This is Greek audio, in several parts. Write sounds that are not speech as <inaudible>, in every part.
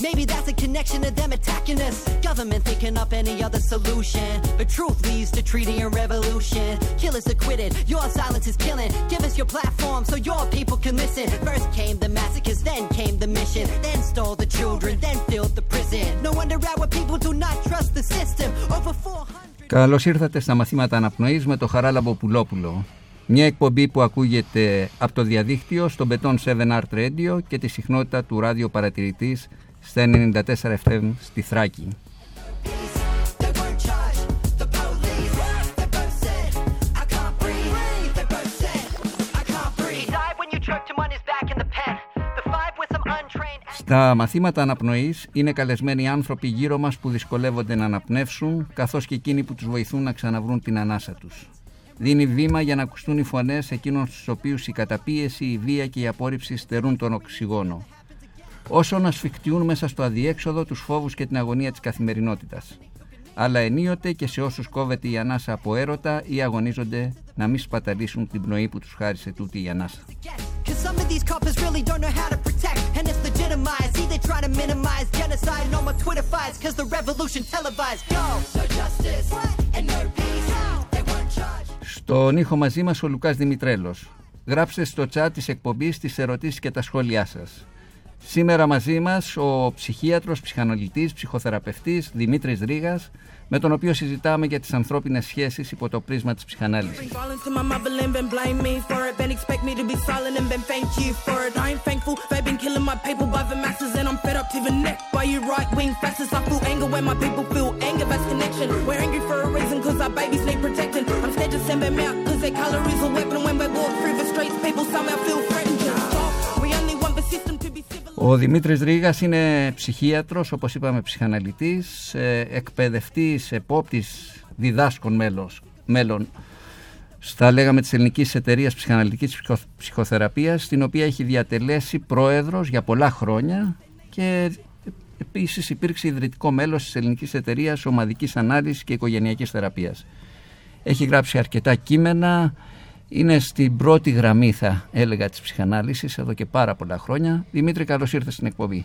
Maybe that's a connection to them attacking us. Government thinking up any other solution. But truth leads to treaty and revolution. Killers acquitted, your silence is killing. Give us your platform so your people can listen. First came the massacres, then came the mission. Then stole the children, then filled the prison. No wonder our people do not trust the system. Over 400. Καλώς ήρθατε στα μαθήματα αναπνοής με το Χαράλαμπο Πουλόπουλο. Μια εκπομπή που ακούγεται από το διαδίκτυο στο Beton 7 Art Radio και τη συχνότητα του ράδιο παρατηρητής στα 94 FM στη Θράκη. They weren't charged. The police, they both said, I can't breathe. They both said, I can't breathe. Died when you choked him on his back in the pen. The five with some untrained. Στα μαθήματα αναπνοής είναι καλεσμένοι άνθρωποι γύρω μας που δυσκολεύονται να αναπνεύσουν καθώς και εκείνοι που τους βοηθούν να ξαναβρούν την ανάσα τους. Δίνει βήμα για να ακουστούν οι φωνές εκείνων στους οποίους η καταπίεση, η βία και η απόρριψη στερούν τον οξυγόνο. Όσο να σφιχτιούν μέσα στο αδιέξοδο τους φόβους και την αγωνία της καθημερινότητας. Αλλά ενίοτε και σε όσους κόβεται η ανάσα από έρωτα ή αγωνίζονται να μην σπαταλήσουν την πνοή που τους χάρισε τούτη η ανάσα. Cause some of these coppers really don't know how to protect. And it's legitimized. See, they try to minimize genocide and all my Twitter fights. Cause the revolution televised. Go! No justice and no peace. They weren't charged. Στον ήχο μαζί μας ο Λουκάς Δημητρέλος. Γράψτε στο chat της εκπομπής τις ερωτήσεις και τα σχόλιά σας. Σήμερα μαζί μας ο ψυχίατρος, ψυχανογητή, ψυχοθεραπευτής Δημήτρης Ρήγας, με τον οποίο συζητάμε για τις ανθρώπινες σχέσεις υπό το πρίσμα της ψυχανάληψη. Ο Δημήτρης Ρήγας είναι ψυχίατρος, όπως είπαμε ψυχαναλυτής, ε, εκπαιδευτής, επόπτης, διδάσκων μέλος, μέλος τα λέγαμε της Ελληνικής Εταιρείας Ψυχαναλυτικής Ψυχο- Ψυχοθεραπείας, στην οποία έχει διατελέσει πρόεδρος για πολλά χρόνια και επίσης υπήρξε ιδρυτικό μέλος της Ελληνικής Εταιρείας Ομαδικής Ανάλυσης και Οικογενειακής Θεραπείας. Έχει γράψει αρκετά κείμενα, είναι στην πρώτη γραμμή θα έλεγα της ψυχανάλυσης εδώ και πάρα πολλά χρόνια. Δημήτρη καλώς ήρθες στην εκπομπή.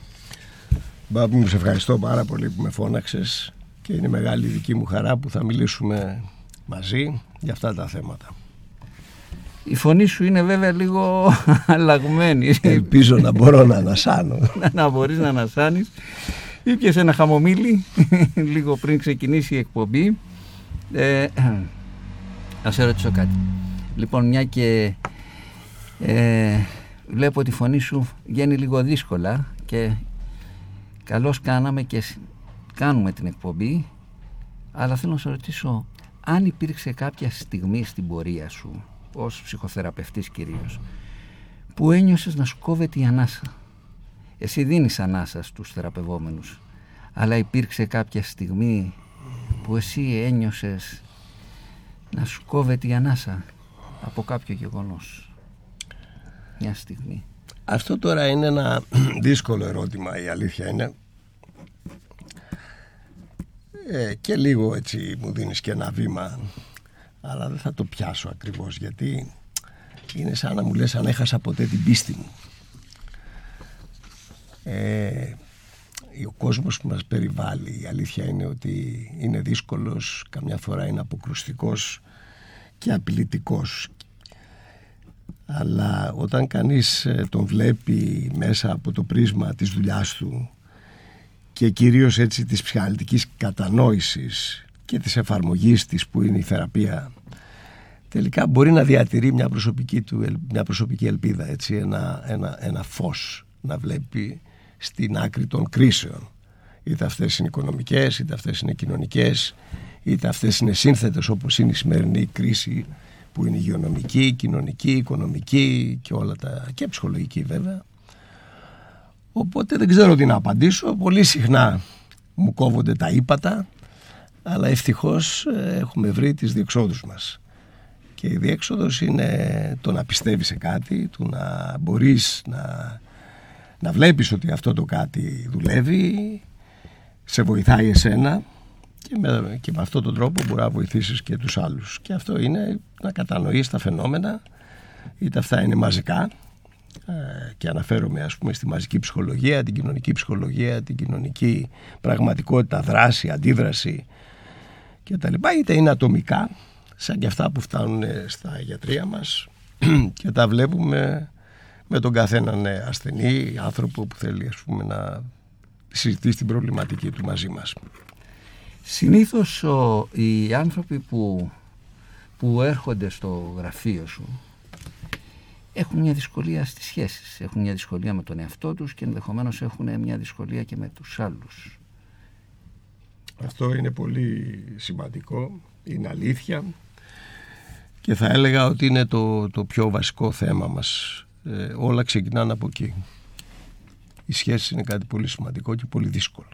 Μπάμπη μου, σε ευχαριστώ πάρα πολύ που με φώναξες και είναι μεγάλη δική μου χαρά που θα μιλήσουμε μαζί για αυτά τα θέματα. Η φωνή σου είναι βέβαια λίγο <laughs> αλλαγμένη. Ελπίζω να μπορώ να ανασάνω. να μπορείς να ανασάνεις. Ήπιες ένα χαμομήλι <laughs> λίγο πριν ξεκινήσει η εκπομπή. Ε, να σε ρωτήσω κάτι. Λοιπόν, μια και ε, βλέπω ότι η φωνή σου βγαίνει λίγο δύσκολα και καλώς κάναμε και σ- κάνουμε την εκπομπή αλλά θέλω να σε ρωτήσω αν υπήρξε κάποια στιγμή στην πορεία σου ως ψυχοθεραπευτής κυρίως που ένιωσες να σου κόβεται η ανάσα; Εσύ δίνεις ανάσα στους θεραπευόμενους αλλά υπήρξε κάποια στιγμή που εσύ ένιωσες να σου κόβεται η ανάσα; Από κάποιο γεγονός. Μια στιγμή. Αυτό τώρα είναι ένα <clears throat> δύσκολο ερώτημα η αλήθεια είναι. Ε, και λίγο έτσι μου δίνεις και ένα βήμα αλλά δεν θα το πιάσω ακριβώς γιατί είναι σαν να μου λες αν έχασα ποτέ την πίστη μου. Ε, ο κόσμος που μας περιβάλλει η αλήθεια είναι ότι είναι δύσκολος καμιά φορά είναι αποκρουστικός και απειλητικός. Αλλά όταν κανείς ε, τον βλέπει μέσα από το πρίσμα της δουλειάς του και κυρίως έτσι της ψυχαναλυτικής κατανόησης και της εφαρμογής της που είναι η θεραπεία τελικά μπορεί να διατηρεί μια προσωπική, του, ελ- μια προσωπική ελπίδα έτσι, ένα, ένα, ένα φως να βλέπει στην άκρη των κρίσεων. Είτε αυτές είναι οικονομικές είτε αυτές είναι κοινωνικές είτε αυτές είναι σύνθετες όπως είναι η σημερινή κρίση που είναι υγειονομική, κοινωνική, οικονομική και όλα τα και ψυχολογική βέβαια. Οπότε δεν ξέρω τι να απαντήσω. Πολύ συχνά μου κόβονται τα ύπατα αλλά ευτυχώς ε, έχουμε βρει τις διεξόδους μας. Και η διέξοδος είναι το να πιστεύεις σε κάτι το να μπορείς να, να βλέπεις ότι αυτό το κάτι δουλεύει σε βοηθάει εσένα και με, και με αυτόν τον τρόπο μπορεί να βοηθήσεις και τους άλλους. Και αυτό είναι να κατανοείς τα φαινόμενα είτε αυτά είναι μαζικά. Ε, και αναφέρομαι ας πούμε στη μαζική ψυχολογία, την κοινωνική ψυχολογία, την κοινωνική πραγματικότητα, δράση, αντίδραση και τα λοιπά, είτε είναι ατομικά σαν και αυτά που φτάνουν στα γιατρία μας. <clears throat> Και τα βλέπουμε με τον καθέναν ασθενή, άνθρωπο που θέλει ας πούμε να συζητήσει την προβληματική του μαζί μας. Συνήθως οι άνθρωποι που, που έρχονται στο γραφείο σου έχουν μια δυσκολία στις σχέσεις. Έχουν μια δυσκολία με τον εαυτό τους και ενδεχομένως έχουν μια δυσκολία και με τους άλλους. Αυτό είναι πολύ σημαντικό, είναι αλήθεια και θα έλεγα ότι είναι το, το πιο βασικό θέμα μας. Ε, όλα ξεκινάνε από εκεί. Οι σχέσεις είναι κάτι πολύ σημαντικό και πολύ δύσκολο.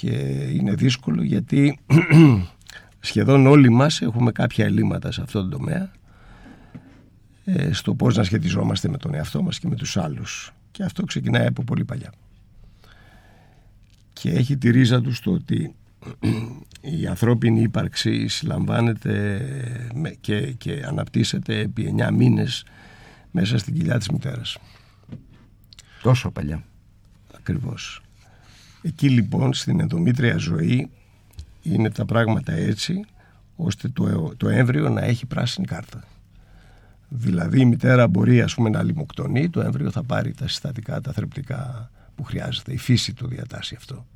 Και είναι δύσκολο γιατί <clears throat> σχεδόν όλοι μας έχουμε κάποια ελλείμματα σε αυτό το τομέα ε, στο πώς να σχετιζόμαστε με τον εαυτό μας και με τους άλλους. Και αυτό ξεκινάει από πολύ παλιά. Και έχει τη ρίζα τους στο ότι <clears throat> η ανθρώπινη ύπαρξη συλλαμβάνεται και, και αναπτύσσεται επί 9 μήνες μέσα στην κοιλιά της μητέρας. Τόσο παλιά. Ακριβώς. Εκεί λοιπόν στην ενδομήτρια ζωή είναι τα πράγματα έτσι ώστε το, το έμβριο να έχει πράσινη κάρτα. Δηλαδή η μητέρα μπορεί ας πούμε να λιμοκτονεί, το έμβριο θα πάρει τα συστατικά, τα θρεπτικά που χρειάζεται. Η φύση το διατάσσει αυτό.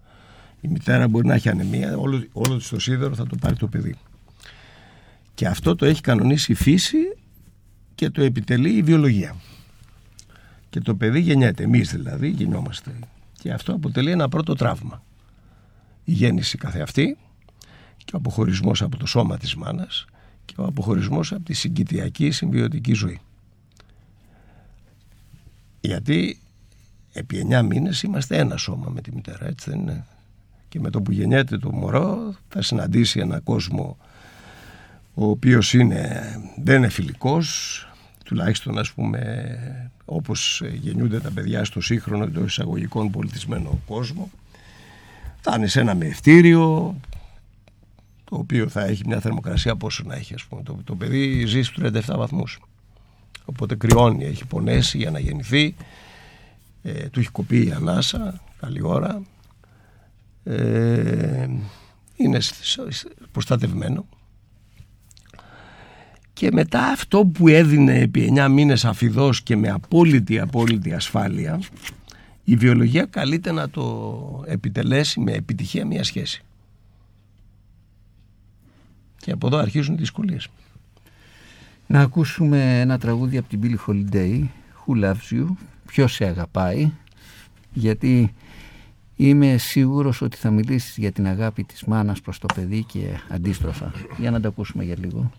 Η μητέρα μπορεί να έχει ανεμία, όλο, όλο το σίδερο θα το πάρει το παιδί. Και αυτό το έχει κανονίσει η φύση και το επιτελεί η βιολογία. Και το παιδί γεννιέται, εμείς δηλαδή γεννιόμαστε. Και αυτό αποτελεί ένα πρώτο τραύμα. Η γέννηση καθεαυτή και ο αποχωρισμός από το σώμα της μάνας και ο αποχωρισμός από τη συγκητιακή συμβιωτική ζωή. Γιατί επί 9 μήνες είμαστε ένα σώμα με τη μητέρα, έτσι δεν είναι. Και με το που γεννιέται το μωρό θα συναντήσει ένα κόσμο ο οποίος είναι, δεν είναι φιλικός, τουλάχιστον ας πούμε όπως γεννιούνται τα παιδιά στο σύγχρονο εντό εισαγωγικών πολιτισμένο κόσμο. Θα είναι σε ένα μευτήριο, το οποίο θα έχει μια θερμοκρασία πόσο να έχει ας πούμε. Το, το παιδί ζει στους 37 βαθμούς οπότε κρυώνει, έχει πονέσει για να γεννηθεί ε, του έχει κοπεί η ανάσα καλή ώρα ε, είναι προστατευμένο και μετά αυτό που έδινε επί 9 μήνες αφιδός και με απόλυτη απόλυτη ασφάλεια η βιολογία καλείται να το επιτελέσει με επιτυχία μια σχέση. Και από εδώ αρχίζουν οι δυσκολίες. Να ακούσουμε ένα τραγούδι από την Billie Holiday, Who Loves You, ποιος σε αγαπάει, γιατί είμαι σίγουρος ότι θα μιλήσεις για την αγάπη της μάνας προς το παιδί και αντίστροφα. Για να το ακούσουμε για λίγο.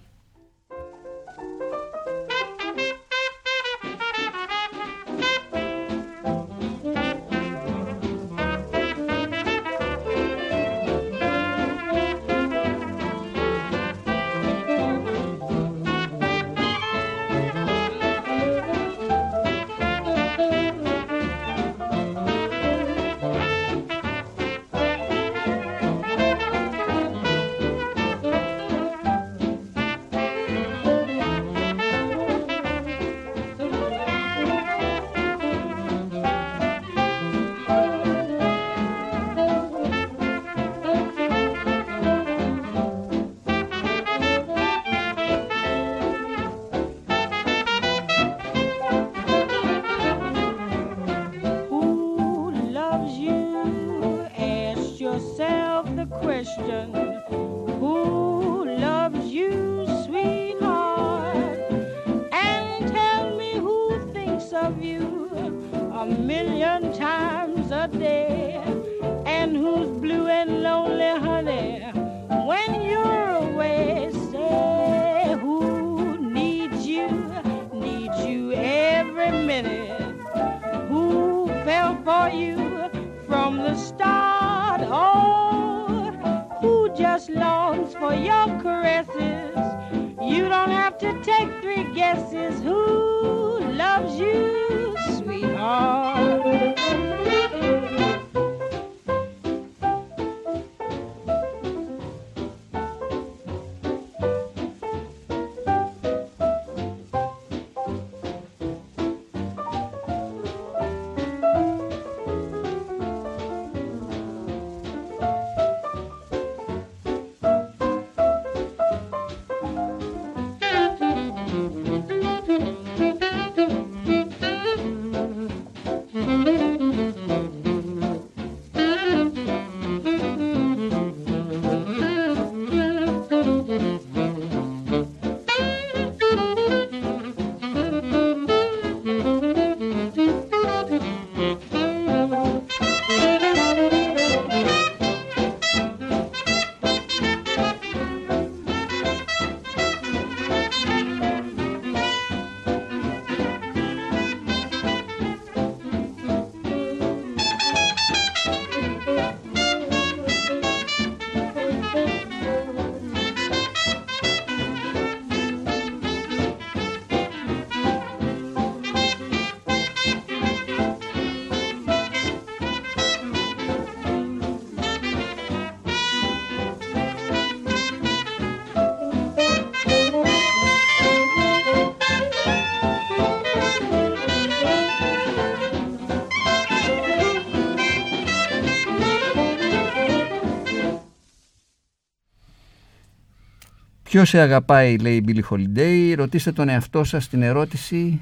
Ποιος σε αγαπάει, λέει η Billie Holiday. Ρωτήστε τον εαυτό σας την ερώτηση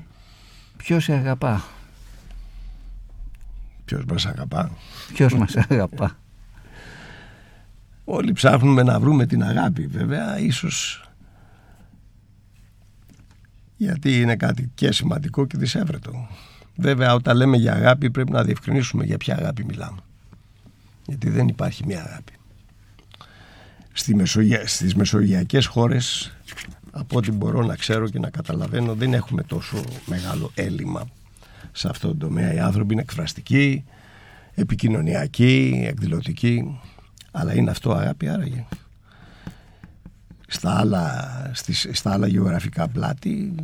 Ποιος σε αγαπά; Ποιος μας αγαπά; Ποιος μας αγαπά; Όλοι ψάχνουμε να βρούμε την αγάπη βέβαια ίσως γιατί είναι κάτι και σημαντικό και δυσέβρετο. Βέβαια όταν λέμε για αγάπη πρέπει να διευκρινίσουμε για ποια αγάπη μιλάμε. Γιατί δεν υπάρχει μια αγάπη στη Μεσογεια... στις μεσογειακές χώρες από ό,τι μπορώ να ξέρω και να καταλαβαίνω δεν έχουμε τόσο μεγάλο έλλειμμα σε αυτό το τομέα. Οι άνθρωποι είναι εκφραστικοί, επικοινωνιακοί, εκδηλωτικοί αλλά είναι αυτό αγάπη άραγε. Στα άλλα, στις, στα άλλα γεωγραφικά πλάτη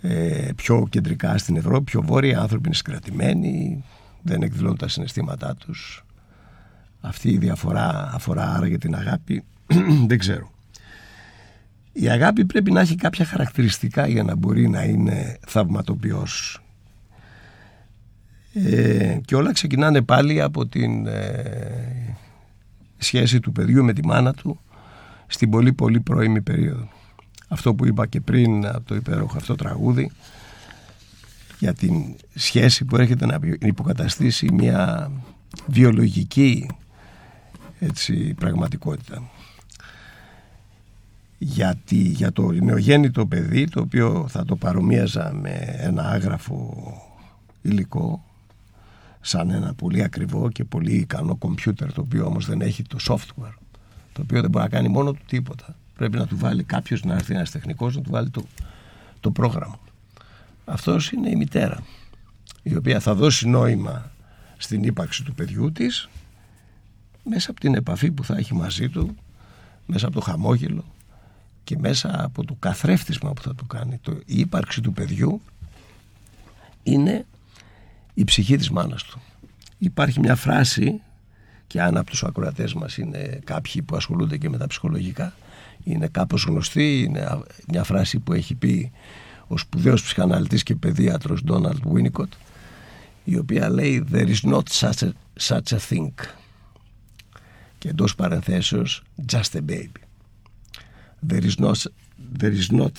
ε, πιο κεντρικά στην Ευρώπη, πιο βόρεια οι άνθρωποι είναι συγκρατημένοι δεν εκδηλώνουν τα συναισθήματά τους αυτή η διαφορά αφορά άρα για την αγάπη. <clears throat> Δεν ξέρω. Η αγάπη πρέπει να έχει κάποια χαρακτηριστικά για να μπορεί να είναι θαυματοποιός. Ε, και όλα ξεκινάνε πάλι από την ε, σχέση του παιδιού με τη μάνα του στην πολύ πολύ πρώιμη περίοδο. Αυτό που είπα και πριν από το υπέροχο αυτό τραγούδι για την σχέση που έρχεται να υποκαταστήσει μια βιολογική έτσι, πραγματικότητα. Γιατί για το νεογέννητο παιδί το οποίο θα το παρομοίαζα με ένα άγραφο υλικό σαν ένα πολύ ακριβό και πολύ ικανό κομπιούτερ το οποίο όμως δεν έχει το software το οποίο δεν μπορεί να κάνει μόνο του τίποτα πρέπει να του βάλει κάποιος να έρθει ένας τεχνικός να του βάλει το, το πρόγραμμα αυτός είναι η μητέρα η οποία θα δώσει νόημα στην ύπαρξη του παιδιού της μέσα από την επαφή που θα έχει μαζί του, μέσα από το χαμόγελο και μέσα από το καθρέφτισμα που θα του κάνει. Το, η ύπαρξη του παιδιού είναι η ψυχή της μάνας του. Υπάρχει μια φράση και αν από τους ακροατές μας είναι κάποιοι που ασχολούνται και με τα ψυχολογικά είναι κάπως γνωστή, είναι μια φράση που έχει πει ο σπουδαίος ψυχαναλυτής και παιδίατρος Donald Winnicott η οποία λέει «There is not such a, such a thing» και εντός παρενθέσεως just a baby. There is not, there is not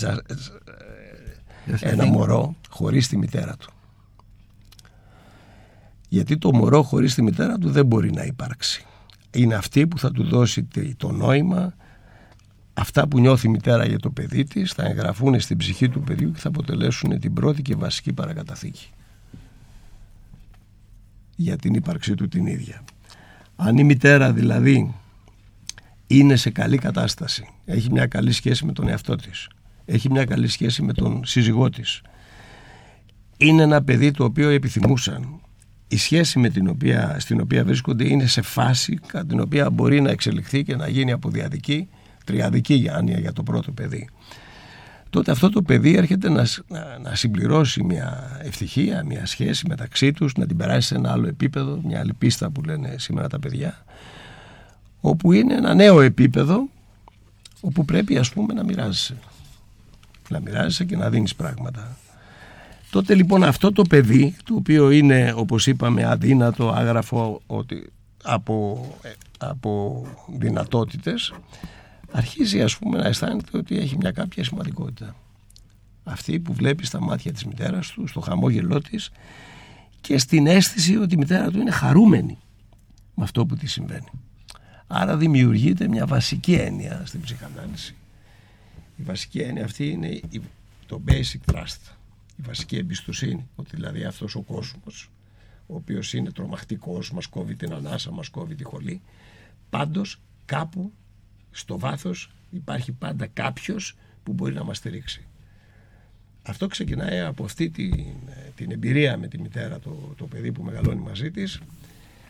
just, ένα μωρό χωρίς τη μητέρα του. Γιατί το μωρό χωρίς τη μητέρα του δεν μπορεί να υπάρξει. Είναι αυτή που θα του δώσει το νόημα, αυτά που νιώθει η μητέρα για το παιδί της θα εγγραφούν στην ψυχή του παιδιού και θα αποτελέσουν την πρώτη και βασική παρακαταθήκη για την ύπαρξή του την ίδια. Αν η μητέρα δηλαδή είναι σε καλή κατάσταση, έχει μια καλή σχέση με τον εαυτό της, έχει μια καλή σχέση με τον σύζυγό της, είναι ένα παιδί το οποίο επιθυμούσαν η σχέση με την οποία, στην οποία βρίσκονται είναι σε φάση κατά την οποία μπορεί να εξελιχθεί και να γίνει από διαδική, τριαδική για άνοια για το πρώτο παιδί. Τότε αυτό το παιδί έρχεται να, να, να συμπληρώσει μια ευτυχία, μια σχέση μεταξύ τους, να την περάσει σε ένα άλλο επίπεδο, μια άλλη πίστα που λένε σήμερα τα παιδιά, όπου είναι ένα νέο επίπεδο όπου πρέπει ας πούμε να μοιράζεσαι. Να μοιράζεσαι και να δίνεις πράγματα. Τότε λοιπόν αυτό το παιδί, το οποίο είναι όπως είπαμε αδύνατο, άγραφο ότι, από, ε, από δυνατότητες, αρχίζει ας πούμε να αισθάνεται ότι έχει μια κάποια σημαντικότητα. Αυτή που βλέπει στα μάτια της μητέρας του, στο χαμόγελό της και στην αίσθηση ότι η μητέρα του είναι χαρούμενη με αυτό που της συμβαίνει. Άρα δημιουργείται μια βασική έννοια στην ψυχανάλυση. Η βασική έννοια αυτή είναι το basic trust η βασική εμπιστοσύνη ότι δηλαδή αυτός ο κόσμος ο οποίος είναι τρομακτικός, μας κόβει την ανάσα, μας κόβει τη χολή πάντως κάπου στο βάθος υπάρχει πάντα κάποιος που μπορεί να μας στηρίξει. Αυτό ξεκινάει από αυτή την, την εμπειρία με τη μητέρα, το, το παιδί που μεγαλώνει μαζί της.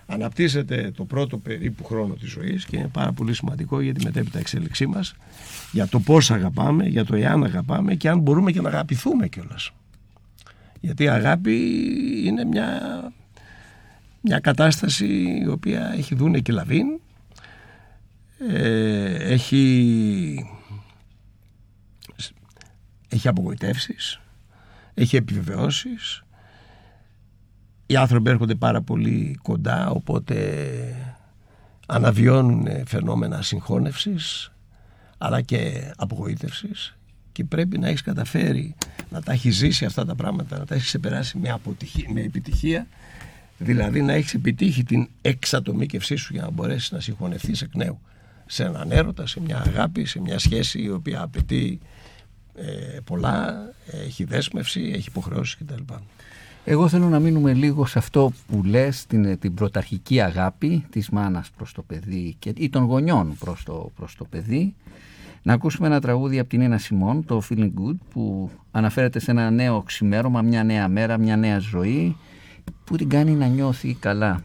Αναπτύσσεται το πρώτο περίπου χρόνο της ζωής και είναι πάρα πολύ σημαντικό για τη μετέπειτα εξέλιξή μας, για το πώς αγαπάμε, για το εάν αγαπάμε και αν μπορούμε και να αγαπηθούμε κιόλας. Γιατί η αγάπη είναι μια, μια κατάσταση η οποία έχει δούνε και λαβήν, ε, έχει, έχει απογοητεύσεις, έχει επιβεβαιώσεις. Οι άνθρωποι έρχονται πάρα πολύ κοντά, οπότε αναβιώνουν φαινόμενα συγχώνευσης, αλλά και απογοήτευσης. Και πρέπει να έχεις καταφέρει να τα έχεις ζήσει αυτά τα πράγματα, να τα έχεις ξεπεράσει με, αποτυχία, με επιτυχία, δηλαδή να έχεις επιτύχει την εξατομίκευσή σου για να μπορέσεις να συγχωνευτείς εκ νέου σε έναν έρωτα, σε μια αγάπη, σε μια σχέση η οποία απαιτεί ε, πολλά, έχει δέσμευση, έχει υποχρεώσεις κτλ. Εγώ θέλω να μείνουμε λίγο σε αυτό που λες, την, την πρωταρχική αγάπη της μάνας προς το παιδί και, ή των γονιών προς το, προς το παιδί να ακούσουμε ένα τραγούδι από την Ένα Σιμών, το Feeling Good, που αναφέρεται σε ένα νέο ξημέρωμα, μια νέα μέρα, μια νέα ζωή, που την κάνει να νιώθει καλά.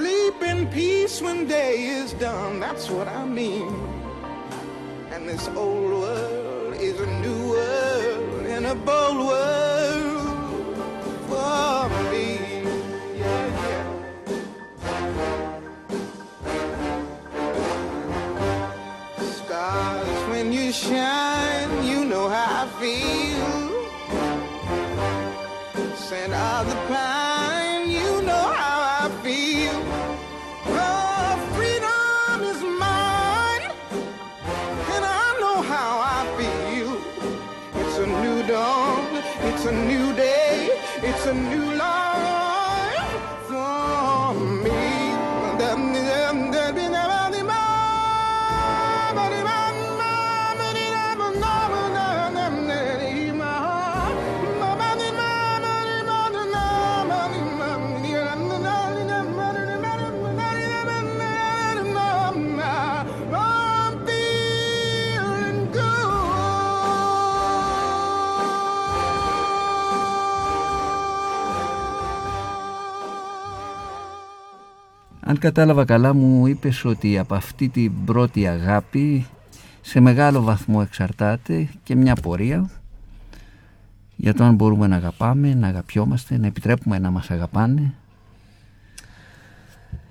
Sleep in peace when day is done, that's what I mean. And this old world is a new world and a bold world Αν κατάλαβα καλά μου είπες ότι από αυτή την πρώτη αγάπη σε μεγάλο βαθμό εξαρτάται και μια πορεία για το αν μπορούμε να αγαπάμε, να αγαπιόμαστε, να επιτρέπουμε να μας αγαπάνε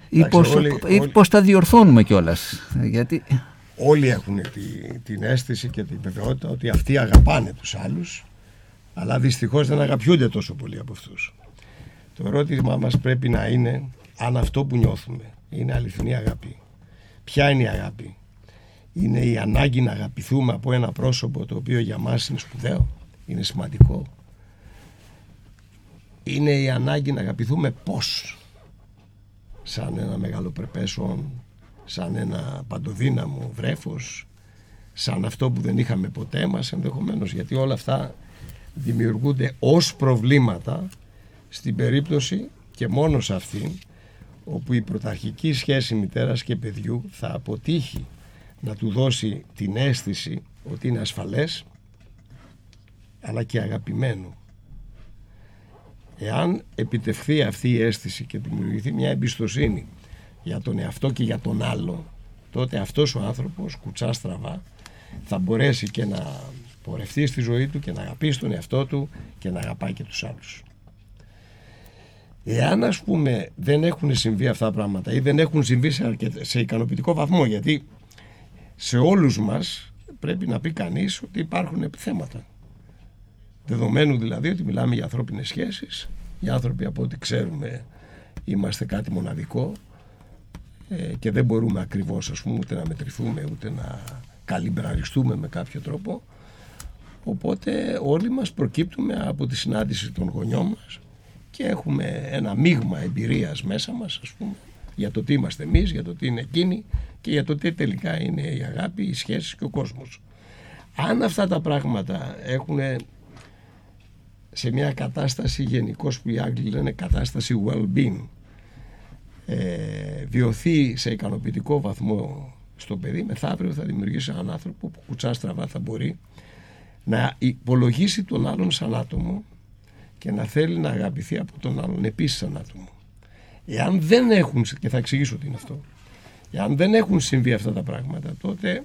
ή Εντάξει, πώς, όλοι- ή όλοι- πώς τα διορθώνουμε κιόλας γιατί Όλοι έχουν τη- την αίσθηση και την βεβαιότητα ότι αυτοί αγαπάνε τους άλλους αλλά δυστυχώς δεν αγαπιούνται τόσο πολύ από αυτούς. Το ερώτημά μας πρέπει να είναι αν αυτό που νιώθουμε είναι αληθινή αγάπη. Ποια είναι η αγάπη; Είναι η ανάγκη να αγαπηθούμε από ένα πρόσωπο το οποίο για μας είναι σπουδαίο, είναι σημαντικό; Είναι η ανάγκη να αγαπηθούμε πώς; Σαν ένα μεγάλο πρεπέσον, σαν ένα παντοδύναμο βρέφος, σαν αυτό που δεν είχαμε ποτέ μας ενδεχομένως, γιατί όλα αυτά δημιουργούνται ως προβλήματα στην περίπτωση και μόνο σε αυτήν όπου η πρωταρχική σχέση μητέρας και παιδιού θα αποτύχει να του δώσει την αίσθηση ότι είναι ασφαλές αλλά και αγαπημένο. Εάν επιτευχθεί αυτή η αίσθηση και δημιουργηθεί μια εμπιστοσύνη για τον εαυτό και για τον άλλο τότε αυτός ο άνθρωπος κουτσά στραβά θα μπορέσει και να πορευτεί στη ζωή του και να αγαπήσει τον εαυτό του και να αγαπάει και τους άλλους. Εάν ας πούμε δεν έχουν συμβεί αυτά τα πράγματα ή δεν έχουν συμβεί σε, αρκετ- σε ικανοποιητικό βαθμό γιατί σε όλους μας πρέπει να πει κανείς ότι υπάρχουν επιθέματα. Δεδομένου δηλαδή ότι μιλάμε για ανθρώπινες σχέσεις, οι άνθρωποι από ό,τι ξέρουμε είμαστε κάτι μοναδικό ε, και δεν μπορούμε ακριβώς ας πούμε ούτε να μετρηθούμε ούτε να καλυμπραριστούμε με κάποιο τρόπο οπότε όλοι μας προκύπτουμε από τη συνάντηση των γονιών μας και έχουμε ένα μείγμα εμπειρίας μέσα μας ας πούμε για το τι είμαστε εμείς, για το τι είναι εκείνοι και για το τι τελικά είναι η αγάπη, οι σχέσεις και ο κόσμος. Αν αυτά τα πράγματα έχουν σε μια κατάσταση γενικώς που οι Άγγλοι λένε κατάσταση well-being ε, βιωθεί σε ικανοποιητικό βαθμό στο παιδί μεθαύριο θα δημιουργήσει έναν άνθρωπο που κουτσά στραβά θα μπορεί να υπολογίσει τον άλλον σαν άτομο και να θέλει να αγαπηθεί από τον άλλον επίσης σαν άτομο. Εάν δεν έχουν, και θα εξηγήσω τι είναι αυτό, εάν δεν έχουν συμβεί αυτά τα πράγματα, τότε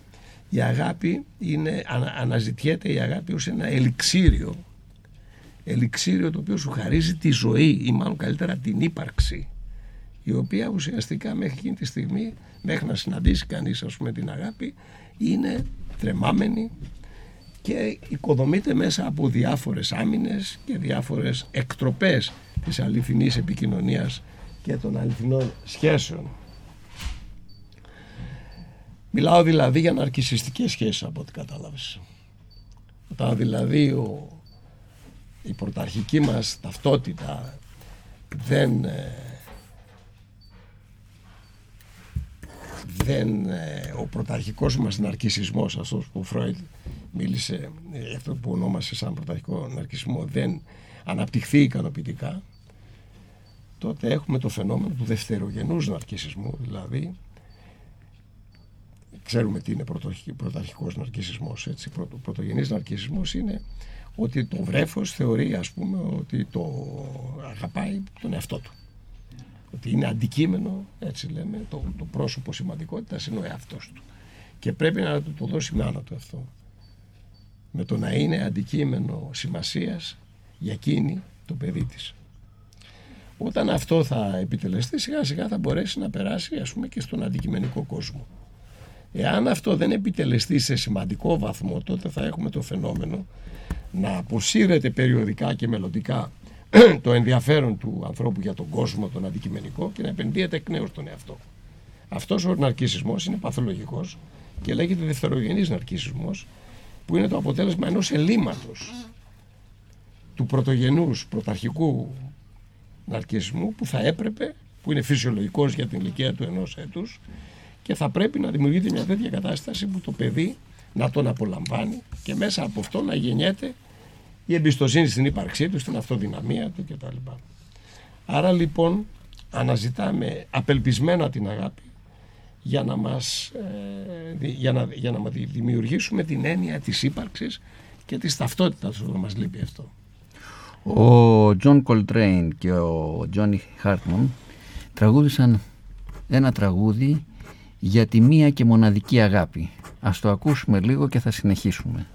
η αγάπη είναι, ανα- αναζητιέται η αγάπη ως ένα ελιξίριο, ελιξίριο το οποίο σου χαρίζει τη ζωή ή μάλλον καλύτερα την ύπαρξη, η οποία ουσιαστικά μέχρι εκείνη τη στιγμή, μέχρι να συναντήσει κανείς ας πούμε την αγάπη, είναι τρεμάμενη και οικοδομείται μέσα από διάφορες άμυνες και διάφορες εκτροπές της αληθινής επικοινωνίας και των αληθινών σχέσεων. Μιλάω δηλαδή για ναρκισιστικές σχέσεις από ό,τι κατάλαβες. Όταν δηλαδή ο, η πρωταρχική μας ταυτότητα δεν ε, δεν, ε, ο πρωταρχικός μας ναρκισισμός αυτός που ο Φρόιντ μίλησε ε, αυτό που ονόμασε σαν πρωταρχικό ναρκισμό δεν αναπτυχθεί ικανοποιητικά τότε έχουμε το φαινόμενο του δευτερογενούς ναρκισισμού δηλαδή ξέρουμε τι είναι πρωταρχική- πρωταρχικός ναρκισισμός έτσι, πρωτο, πρωτογενής ναρκισισμός είναι ότι το βρέφος θεωρεί ας πούμε ότι το αγαπάει τον εαυτό του ότι είναι αντικείμενο, έτσι λέμε, το, το πρόσωπο σημαντικότητας είναι ο εαυτός του. Και πρέπει να του το δώσει μάνα του αυτό. Με το να είναι αντικείμενο σημασίας για εκείνη το παιδί της. Όταν αυτό θα επιτελεστεί, σιγά σιγά θα μπορέσει να περάσει ας πούμε και στον αντικειμενικό κόσμο. Εάν αυτό δεν επιτελεστεί σε σημαντικό βαθμό, τότε θα έχουμε το φαινόμενο να αποσύρεται περιοδικά και μελλοντικά <clears throat> το ενδιαφέρον του ανθρώπου για τον κόσμο, τον αντικειμενικό και να επενδύεται εκ νέου στον εαυτό. Αυτός ο ναρκισισμός είναι παθολογικός και λέγεται δευτερογενής ναρκισισμός που είναι το αποτέλεσμα ενός ελλείμματος του πρωτογενούς, πρωταρχικού ναρκισμού που θα έπρεπε, που είναι φυσιολογικός για την ηλικία του ενός έτους και θα πρέπει να δημιουργείται μια τέτοια κατάσταση που το παιδί να τον απολαμβάνει και μέσα από αυτό να γεννιέται η εμπιστοσύνη στην ύπαρξή του, στην αυτοδυναμία του κτλ. Άρα λοιπόν αναζητάμε απελπισμένα την αγάπη για να μας, ε, δι- για να, για να μας δι- δημιουργήσουμε την έννοια της ύπαρξης και της ταυτότητας όταν μας λείπει αυτό. Ο Τζον Κολτρέιν και ο Τζόνι Χάρτμον τραγούδησαν ένα τραγούδι για τη μία και μοναδική αγάπη. Ας το ακούσουμε λίγο και θα συνεχίσουμε.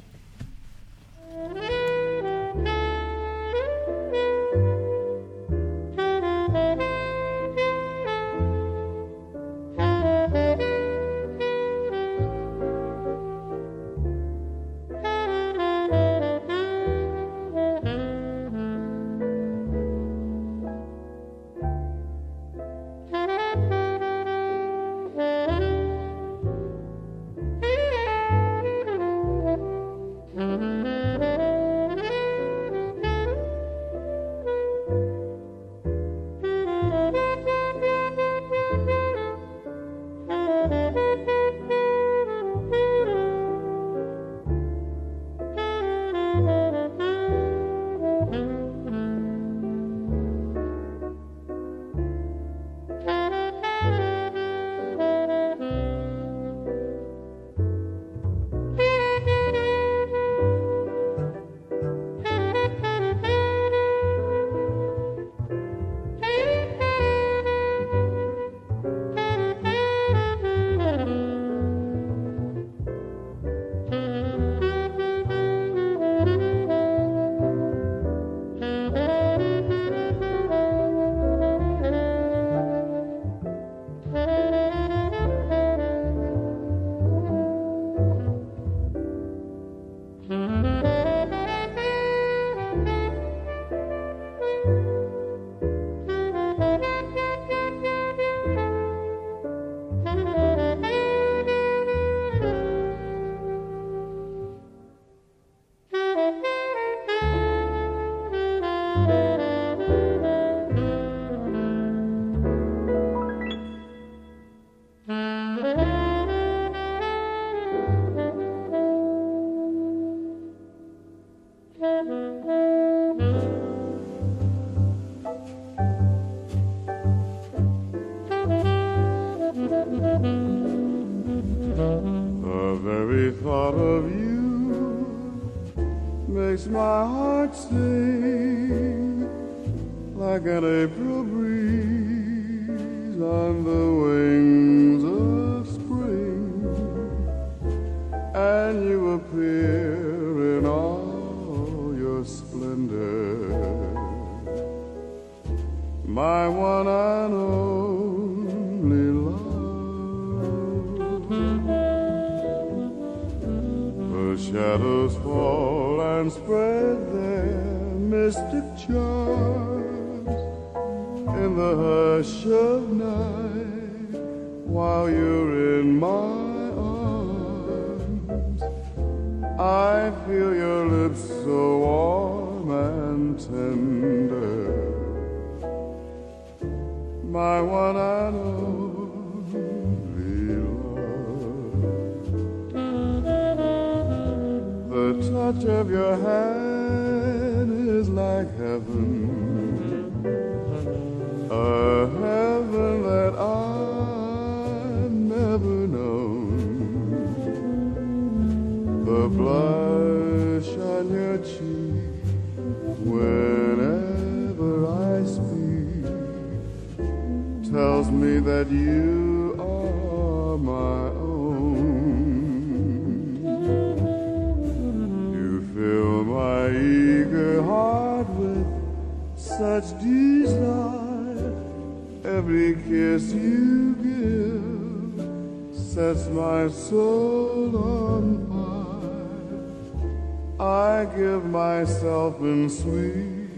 I give myself in sweet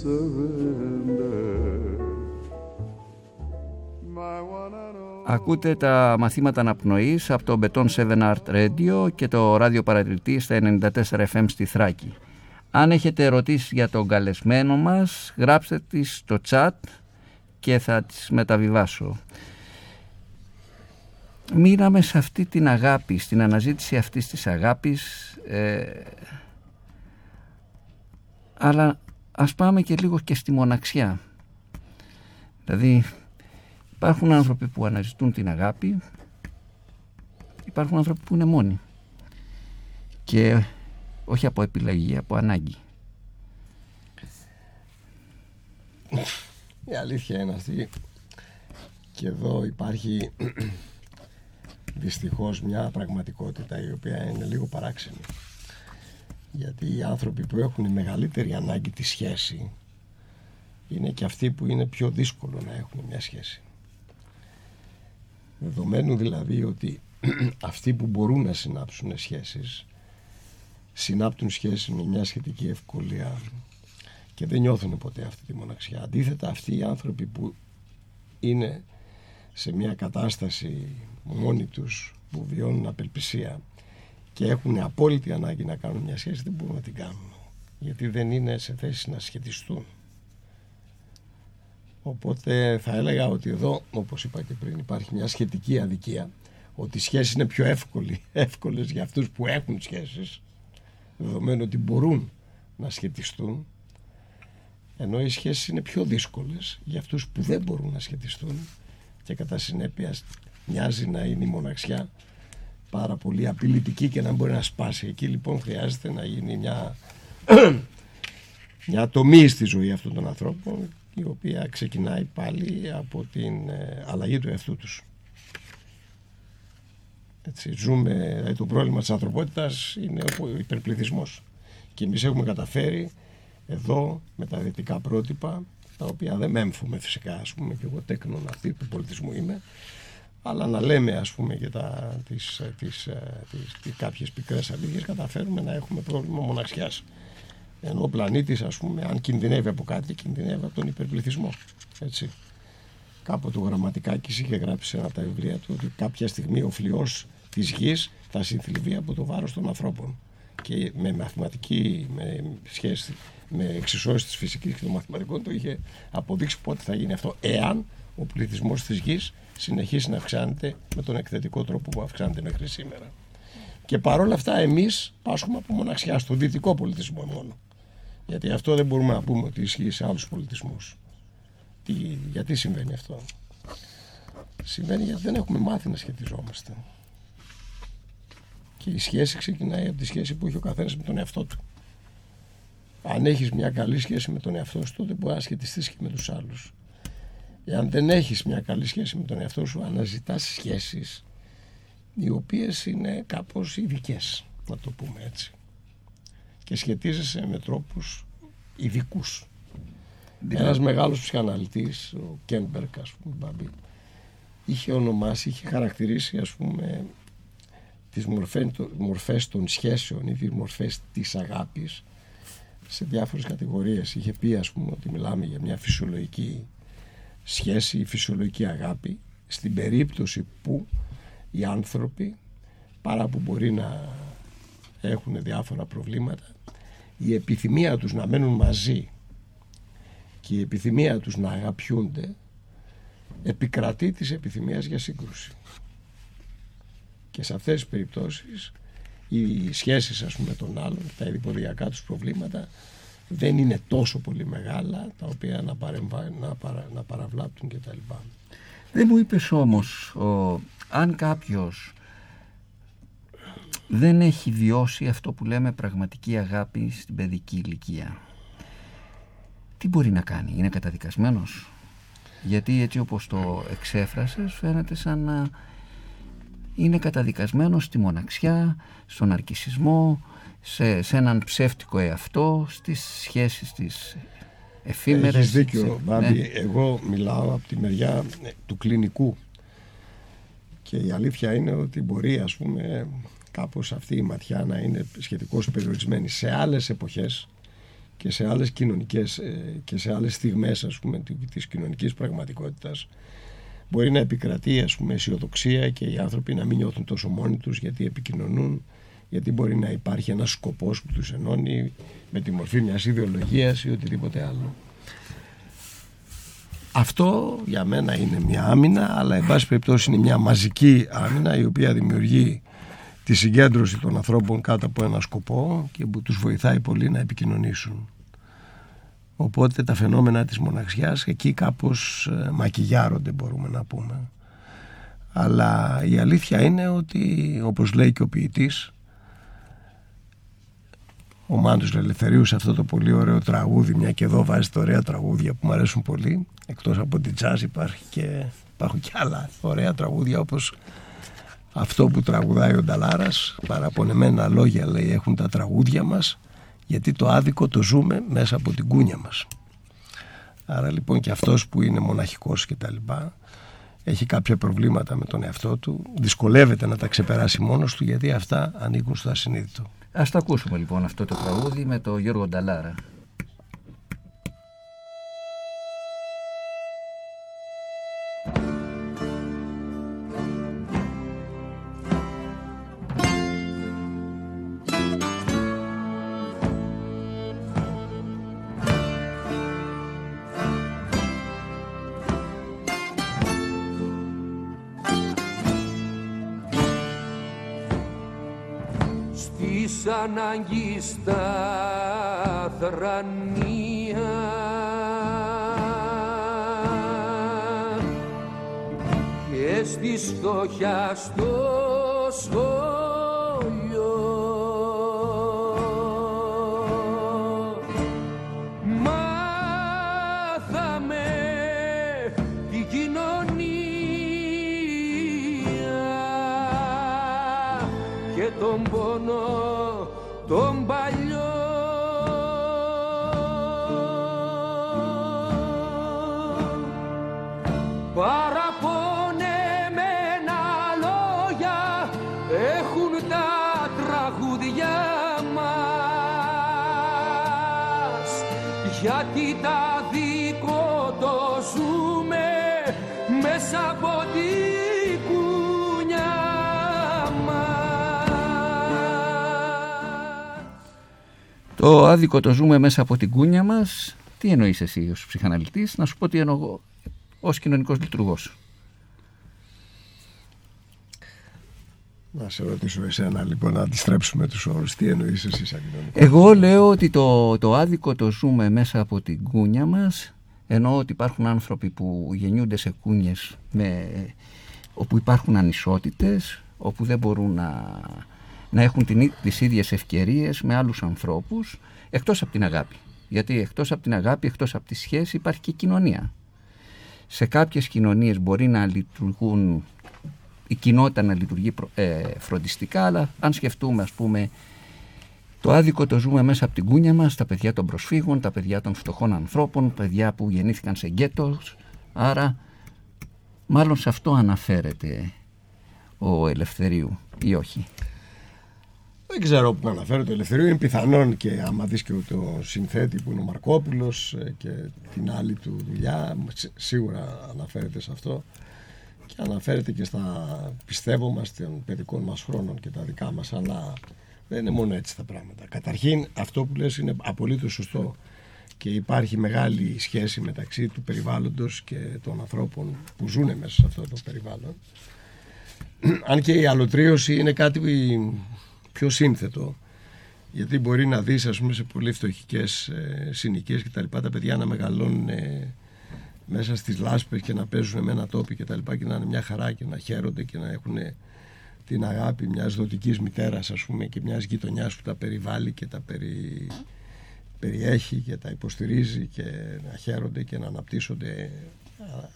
surrender. My one and only. Ακούτε τα μαθήματα αναπνοής από το Beton 7 Art Radio και το ράδιο παρατηρητή στα 94 FM στη Θράκη. Αν έχετε ερωτήσεις για τον καλεσμένο μας, γράψτε τις στο chat και θα τις μεταβιβάσω. Μείναμε σε αυτή την αγάπη, στην αναζήτηση αυτής της αγάπης, ε, αλλά ας πάμε και λίγο και στη μοναξιά. Δηλαδή υπάρχουν άνθρωποι που αναζητούν την αγάπη, υπάρχουν άνθρωποι που είναι μόνοι και όχι από επιλογή, από ανάγκη. Η αλήθεια είναι αυτή. Και εδώ υπάρχει δυστυχώς μια πραγματικότητα η οποία είναι λίγο παράξενη. Γιατί οι άνθρωποι που έχουν η μεγαλύτερη ανάγκη τη σχέση είναι και αυτοί που είναι πιο δύσκολο να έχουν μια σχέση. Δεδομένου δηλαδή ότι <clears throat> αυτοί που μπορούν να συνάψουν σχέσεις συνάπτουν σχέσεις με μια σχετική ευκολία και δεν νιώθουν ποτέ αυτή τη μοναξιά. Αντίθετα αυτοί οι άνθρωποι που είναι σε μια κατάσταση μόνοι τους που βιώνουν απελπισία και έχουν απόλυτη ανάγκη να κάνουν μια σχέση δεν μπορούν να την κάνουν γιατί δεν είναι σε θέση να σχετιστούν. Οπότε θα έλεγα ότι εδώ, όπως είπα και πριν, υπάρχει μια σχετική αδικία ότι οι σχέσεις είναι πιο εύκολη, <laughs> εύκολες για αυτούς που έχουν σχέσεις δεδομένου ότι μπορούν να σχετιστούν ενώ οι σχέσεις είναι πιο δύσκολες για αυτούς που δεν μπορούν να σχετιστούν και κατά συνέπεια μοιάζει να είναι η μοναξιά πάρα πολύ απειλητική και να μπορεί να σπάσει. Εκεί λοιπόν χρειάζεται να γίνει μια, <coughs> μια ατομή στη ζωή αυτών των ανθρώπων η οποία ξεκινάει πάλι από την ε, αλλαγή του εαυτού τους. Έτσι, ζούμε, δηλαδή το πρόβλημα της ανθρωπότητας είναι ο υπερπληθυσμός και εμείς έχουμε καταφέρει εδώ με τα δυτικά πρότυπα τα οποία δεν μέμφουμε φυσικά ας πούμε και εγώ τέκνον αυτή του πολιτισμού είμαι αλλά να λέμε ας πούμε και τα, τις, τις, τις, τις, κάποιες πικρές αλήθειες καταφέρουμε να έχουμε πρόβλημα μοναξιάς. Ενώ ο πλανήτης ας πούμε αν κινδυνεύει από κάτι κινδυνεύει από τον υπερπληθυσμό. Έτσι. Κάποτε ο Γραμματικάκης είχε γράψει σε ένα από τα βιβλία του ότι κάποια στιγμή ο φλοιός της γης θα συνθλιβεί από το βάρος των ανθρώπων. Και με μαθηματική με σχέση με εξισώσεις της φυσικής και των μαθηματικών το είχε αποδείξει πότε θα γίνει αυτό. Εάν ο πληθυσμός της γης συνεχίσει να αυξάνεται με τον εκθετικό τρόπο που αυξάνεται μέχρι σήμερα. Και παρόλα αυτά εμείς πάσχουμε από μοναξιά στο δυτικό πολιτισμό μόνο. Γιατί αυτό δεν μπορούμε να πούμε ότι ισχύει σε άλλους πολιτισμούς. Τι, γιατί συμβαίνει αυτό; Συμβαίνει γιατί δεν έχουμε μάθει να σχετιζόμαστε. Και η σχέση ξεκινάει από τη σχέση που έχει ο καθένας με τον εαυτό του. Αν έχεις μια καλή σχέση με τον εαυτό σου, τότε μπορεί να σχετιστείς και με τους άλλους. Εάν δεν έχεις μια καλή σχέση με τον εαυτό σου, αναζητάς σχέσεις οι οποίες είναι κάπως ειδικές, να το πούμε έτσι. Και σχετίζεσαι με τρόπους ειδικούς. Δηλαδή... Ένας μεγάλος ψυχαναλυτής, ο Κένμπερκ, ας πούμε, Μπαμπή, είχε ονομάσει, είχε χαρακτηρίσει, ας πούμε, τις μορφές των σχέσεων ή τις μορφές της αγάπης σε διάφορες κατηγορίες. Είχε πει, ας πούμε, ότι μιλάμε για μια φυσιολογική σχέση, η φυσιολογική αγάπη, στην περίπτωση που οι άνθρωποι, παρά που μπορεί να έχουν διάφορα προβλήματα, η επιθυμία τους να μένουν μαζί και η επιθυμία τους να αγαπιούνται επικρατεί της επιθυμίας για σύγκρουση. Και σε αυτές τις περιπτώσεις οι σχέσεις ας πούμε των άλλων, τα ειδηποδιακά τους προβλήματα δεν είναι τόσο πολύ μεγάλα τα οποία να, παρεμβα... να, παρα... να παραβλάπτουν κτλ. Δεν μου είπες όμως ο... αν κάποιος δεν έχει βιώσει αυτό που λέμε πραγματική αγάπη στην παιδική ηλικία τι μπορεί να κάνει, είναι καταδικασμένος; Γιατί έτσι όπως το εξέφρασες φαίνεται σαν να είναι καταδικασμένος στη μοναξιά, στον αρκισισμό, σε, σε έναν ψεύτικο εαυτό, στις σχέσεις της εφήμερες. Έχεις δίκιο, Μπάμπη. Ναι. Εγώ μιλάω από τη μεριά ε, του κλινικού και η αλήθεια είναι ότι μπορεί ας πούμε κάπως αυτή η ματιά να είναι σχετικώς περιορισμένη σε άλλες εποχές και σε άλλες κοινωνικές ε, και σε άλλες στιγμές ας πούμε της κοινωνικής πραγματικότητας μπορεί να επικρατεί ας πούμε αισιοδοξία και οι άνθρωποι να μην νιώθουν τόσο μόνοι τους γιατί επικοινωνούν γιατί μπορεί να υπάρχει ένας σκοπός που τους ενώνει με τη μορφή μιας ιδεολογίας ή οτιδήποτε άλλο. Αυτό για μένα είναι μια άμυνα αλλά εν πάση περιπτώσει είναι μια μαζική άμυνα η οποία δημιουργεί τη συγκέντρωση των ανθρώπων κάτω από ένα σκοπό και που τους βοηθάει πολύ να επικοινωνήσουν. Οπότε τα φαινόμενα της μοναξιάς εκεί κάπως ε, μακιγιάρονται μπορούμε να πούμε. Αλλά η αλήθεια είναι ότι όπως λέει και ο ποιητής ο Μάντος Ελευθερίου σε αυτό το πολύ ωραίο τραγούδι μια και εδώ βάζεις τα ωραία τραγούδια που μου αρέσουν πολύ. Εκτός από την τζάζ υπάρχει και Υπάρχουν και άλλα ωραία τραγούδια όπως αυτό που τραγουδάει ο Νταλάρας. Παραπονεμένα λόγια λέει έχουν τα τραγούδια μας γιατί το άδικο το ζούμε μέσα από την κούνια μας άρα λοιπόν και αυτός που είναι μοναχικός και τα λοιπά έχει κάποια προβλήματα με τον εαυτό του. Δυσκολεύεται να τα ξεπεράσει μόνος του γιατί αυτά ανήκουν στο ασυνείδητο Ας το ακούσουμε λοιπόν αυτό το τραγούδι με τον Γιώργο Νταλάρα. Στις ανάγκης στα θρανία. Και στη φτώχεια στο σχόλιο Το άδικο το ζούμε μέσα από την κούνια μας. Τι εννοείς εσύ ως ψυχαναλυτής, να σου πω τι εννοώ εγώ ως κοινωνικός λειτουργός. Να σε ρωτήσω εσένα λοιπόν να αντιστρέψουμε τους όρους τι εννοείς εσύ σαν κοινωνικός Εγώ λέω ότι το, το άδικο το ζούμε μέσα από την κούνια μας ενώ ότι υπάρχουν άνθρωποι που γεννιούνται σε κούνιες με, όπου υπάρχουν ανισότητες όπου δεν μπορούν να, να έχουν την, ί- τις ίδιες ευκαιρίες με άλλους ανθρώπους εκτός από την αγάπη γιατί εκτός από την αγάπη, εκτός από τη σχέση υπάρχει και η κοινωνία σε κάποιες κοινωνίες μπορεί να λειτουργούν η κοινότητα να λειτουργεί προ- ε, φροντιστικά αλλά αν σκεφτούμε ας πούμε το άδικο το ζούμε μέσα από την κούνια μας, τα παιδιά των προσφύγων, τα παιδιά των φτωχών ανθρώπων, παιδιά που γεννήθηκαν σε γκέτος. Άρα, μάλλον σε αυτό αναφέρεται ο Ελευθερίου ή όχι. Δεν ξέρω που να αναφέρω το ελευθερίο. Είναι πιθανόν και άμα δεις και το συνθέτη που είναι ο Μαρκόπουλος ε, και την άλλη του δουλειά, σι- σίγουρα αναφέρεται σε αυτό και αναφέρεται και στα πιστεύω μας των παιδικών μας χρόνων και τα δικά μας, αλλά δεν είναι μόνο έτσι τα πράγματα. Καταρχήν αυτό που λες είναι απολύτως σωστό και υπάρχει μεγάλη σχέση μεταξύ του περιβάλλοντος και των ανθρώπων που ζουν μέσα σε αυτό το περιβάλλον. Αν και η αλωτρίωση είναι κάτι πιο σύνθετο γιατί μπορεί να δεις ας πούμε σε πολύ φτωχικές ε, συνοικίες και τα λοιπά τα παιδιά να μεγαλώνουν ε, μέσα στις λάσπες και να παίζουν με ένα τόπι και τα λοιπά και να είναι μια χαρά και να χαίρονται και να έχουν την αγάπη μιας δοτικής μητέρας ας πούμε και μιας γειτονιάς που τα περιβάλλει και τα περι, περιέχει και τα υποστηρίζει και να χαίρονται και να αναπτύσσονται α,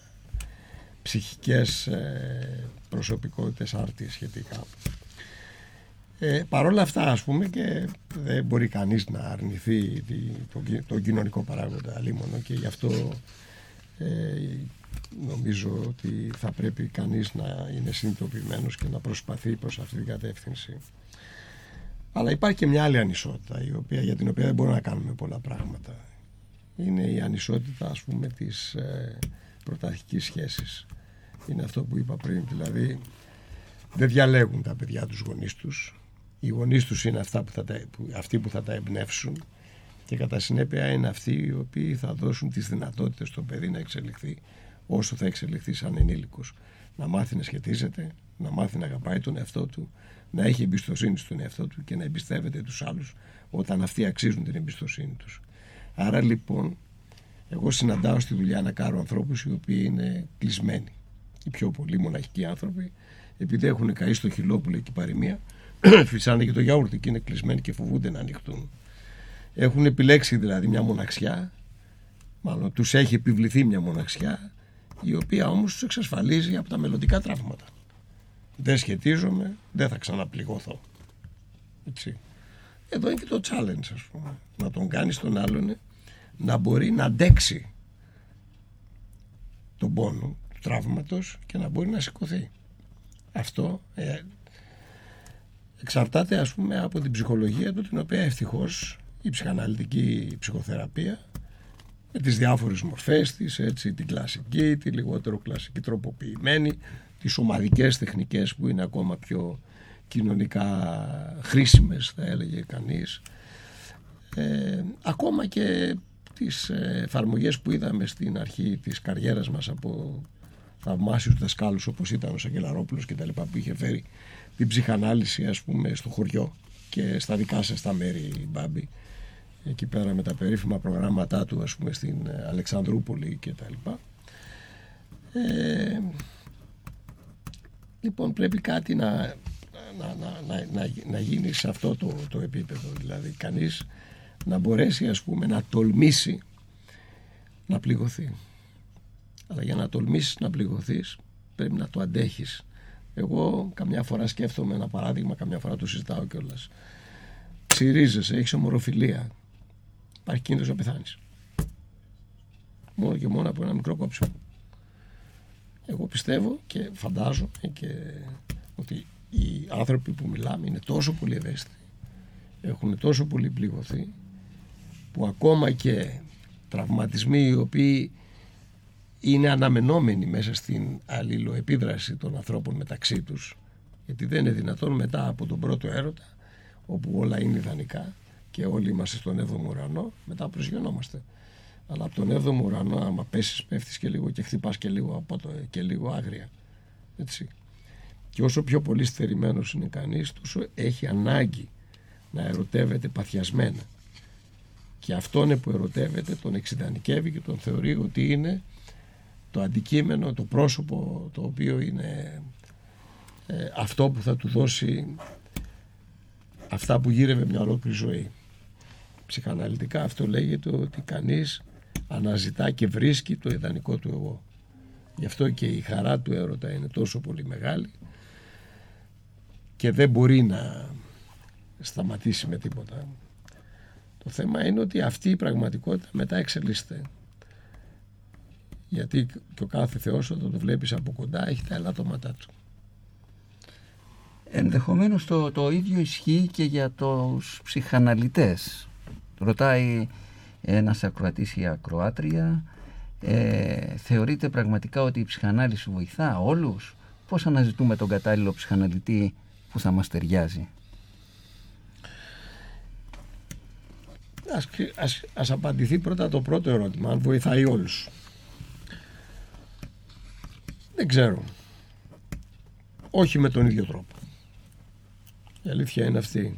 ψυχικές ε, προσωπικότητες άρτιες σχετικά. Ε, Παρ' όλα αυτά ας πούμε και δεν μπορεί κανείς να αρνηθεί τη, τον, κυ- τον κοινωνικό παράγοντα αλίμονο και γι' αυτό ε, νομίζω ότι θα πρέπει κανείς να είναι συνειδητοποιημένος και να προσπαθεί προς αυτή την κατεύθυνση. Αλλά υπάρχει και μια άλλη ανισότητα η οποία, για την οποία δεν μπορούμε να κάνουμε πολλά πράγματα. Είναι η ανισότητα ας πούμε της ε, πρωταρχικής σχέσης. Είναι αυτό που είπα πριν, δηλαδή δεν διαλέγουν τα παιδιά τους γονείς τους. Οι γονείς τους είναι αυτά που θα τα, που, αυτοί που θα τα εμπνεύσουν και κατά συνέπεια είναι αυτοί οι οποίοι θα δώσουν τις δυνατότητες στο παιδί να εξελιχθεί όσο θα εξελιχθεί σαν ενήλικος. Να μάθει να σχετίζεται, να μάθει να αγαπάει τον εαυτό του, να έχει εμπιστοσύνη στον εαυτό του και να εμπιστεύεται τους άλλους όταν αυτοί αξίζουν την εμπιστοσύνη τους. Άρα λοιπόν εγώ συναντάω στη δουλειά να κάνω ανθρώπους οι οποίοι είναι κλεισμένοι. Οι πιο πολλοί μοναχικοί άνθρωποι επειδή έχουν καεί στο χιλόπουλο και παροιμία <coughs> φυσάνε και το γιαούρτι και είναι κλεισμένοι και φοβούνται να ανοιχτούν. Έχουν επιλέξει δηλαδή μια μοναξιά, μάλλον τους έχει επιβληθεί μια μοναξιά η οποία όμως τους εξασφαλίζει από τα μελλοντικά τραύματα. Δεν σχετίζομαι, δεν θα ξαναπληγωθώ. Έτσι. Εδώ είναι και το challenge, ας πούμε. Να τον κάνεις τον άλλον να μπορεί να αντέξει τον πόνο του τραύματος και να μπορεί να σηκωθεί. Αυτό ε, εξαρτάται ας πούμε από την ψυχολογία του την οποία ευτυχώς η ψυχαναλυτική ψυχοθεραπεία με τις διάφορες μορφές της, έτσι, την κλασική, τη λιγότερο κλασική τροποποιημένη, τις ομαδικές τεχνικές που είναι ακόμα πιο κοινωνικά χρήσιμες θα έλεγε κανείς. Ε, ακόμα και τις εφαρμογές που είδαμε στην αρχή της καριέρας μας από θαυμάσιους δασκάλους όπως ήταν ο Σαγγελαρόπουλος και τα λοιπά που είχε φέρει την ψυχανάλυση ας πούμε στο χωριό και στα δικά σας τα μέρη Μπάμπη εκεί πέρα με τα περίφημα προγράμματά του ας πούμε στην Αλεξανδρούπολη και τα λοιπά. Ε, λοιπόν πρέπει κάτι να, να, να, να, να γίνει σε αυτό το, το επίπεδο. Δηλαδή κανείς να μπορέσει ας πούμε να τολμήσει να πληγωθεί. Αλλά για να τολμήσεις να πληγωθείς πρέπει να το αντέχεις εγώ καμιά φορά σκέφτομαι ένα παράδειγμα καμιά φορά το συζητάω κιόλας. ξυρίζεσαι, έχεις ομοροφιλία. Υπάρχει κίνδυνος να πεθάνεις. Μόνο και μόνο από ένα μικρό κόψιμο. Εγώ πιστεύω και φαντάζομαι και ότι οι άνθρωποι που μιλάμε είναι τόσο πολύ ευαίσθητοι έχουν τόσο πολύ πληγωθεί που ακόμα και τραυματισμοί οι οποίοι είναι αναμενόμενοι μέσα στην αλληλοεπίδραση των ανθρώπων μεταξύ τους γιατί δεν είναι δυνατόν μετά από τον πρώτο έρωτα όπου όλα είναι ιδανικά και όλοι είμαστε στον 7ο ουρανό μετά προσγειωνόμαστε. Αλλά από τον 7ο ουρανό άμα πέσεις πέφτεις και λίγο και χτυπάς και λίγο, από το, και λίγο άγρια. Έτσι. Και όσο πιο πολύ στερημένος είναι κανείς τόσο έχει ανάγκη να ερωτεύεται παθιασμένα. Και αυτόν που ερωτεύεται τον εξειδανικεύει και τον θεωρεί ότι είναι το αντικείμενο, το πρόσωπο το οποίο είναι ε, αυτό που θα του δώσει αυτά που γύρευε μια ολόκληρη ζωή. Ψυχαναλυτικά αυτό λέγεται ότι κανείς αναζητά και βρίσκει το ιδανικό του εγώ. Γι' αυτό και η χαρά του έρωτα είναι τόσο πολύ μεγάλη και δεν μπορεί να σταματήσει με τίποτα. Το θέμα είναι ότι αυτή η πραγματικότητα μετά εξελίσσεται. Γιατί και ο κάθε Θεός όταν το βλέπεις από κοντά έχει τα ελάττωματά του. Ενδεχομένως το, το ίδιο ισχύει και για τους ψυχαναλυτές. Ρωτάει ένας ακροατής ή ακροάτρια ε, θεωρείτε πραγματικά ότι η ψυχανάλυση βοηθά όλους; Πώς αναζητούμε τον κατάλληλο ψυχαναλυτή που θα μας ταιριάζει; Ας, ας, ας απαντηθεί πρώτα το πρώτο ερώτημα, αν βοηθάει όλους. Δεν ξέρω. Όχι με τον ίδιο τρόπο. Η αλήθεια είναι αυτή.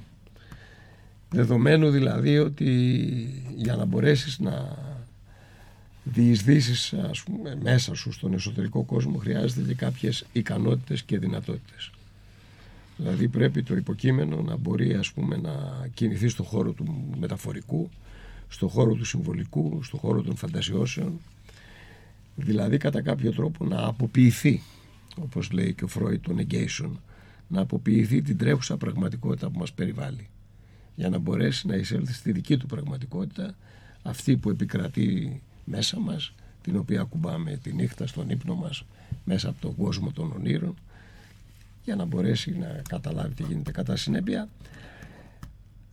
Δεδομένου δηλαδή ότι για να μπορέσεις να διεισδύσεις ας πούμε, μέσα σου στον εσωτερικό κόσμο χρειάζεται και κάποιες ικανότητες και δυνατότητες. Δηλαδή πρέπει το υποκείμενο να μπορεί ας πούμε να κινηθεί στον χώρο του μεταφορικού, στον χώρο του συμβολικού, στον χώρο των φαντασιώσεων. Δηλαδή κατά κάποιο τρόπο να αποποιηθεί, όπως λέει και ο Φρόιτ το negation, να αποποιηθεί την τρέχουσα πραγματικότητα που μας περιβάλλει για να μπορέσει να εισέλθει στη δική του πραγματικότητα αυτή που επικρατεί μέσα μας την οποία ακουμπάμε τη νύχτα στον ύπνο μας μέσα από τον κόσμο των ονείρων για να μπορέσει να καταλάβει τι γίνεται κατά συνέπεια.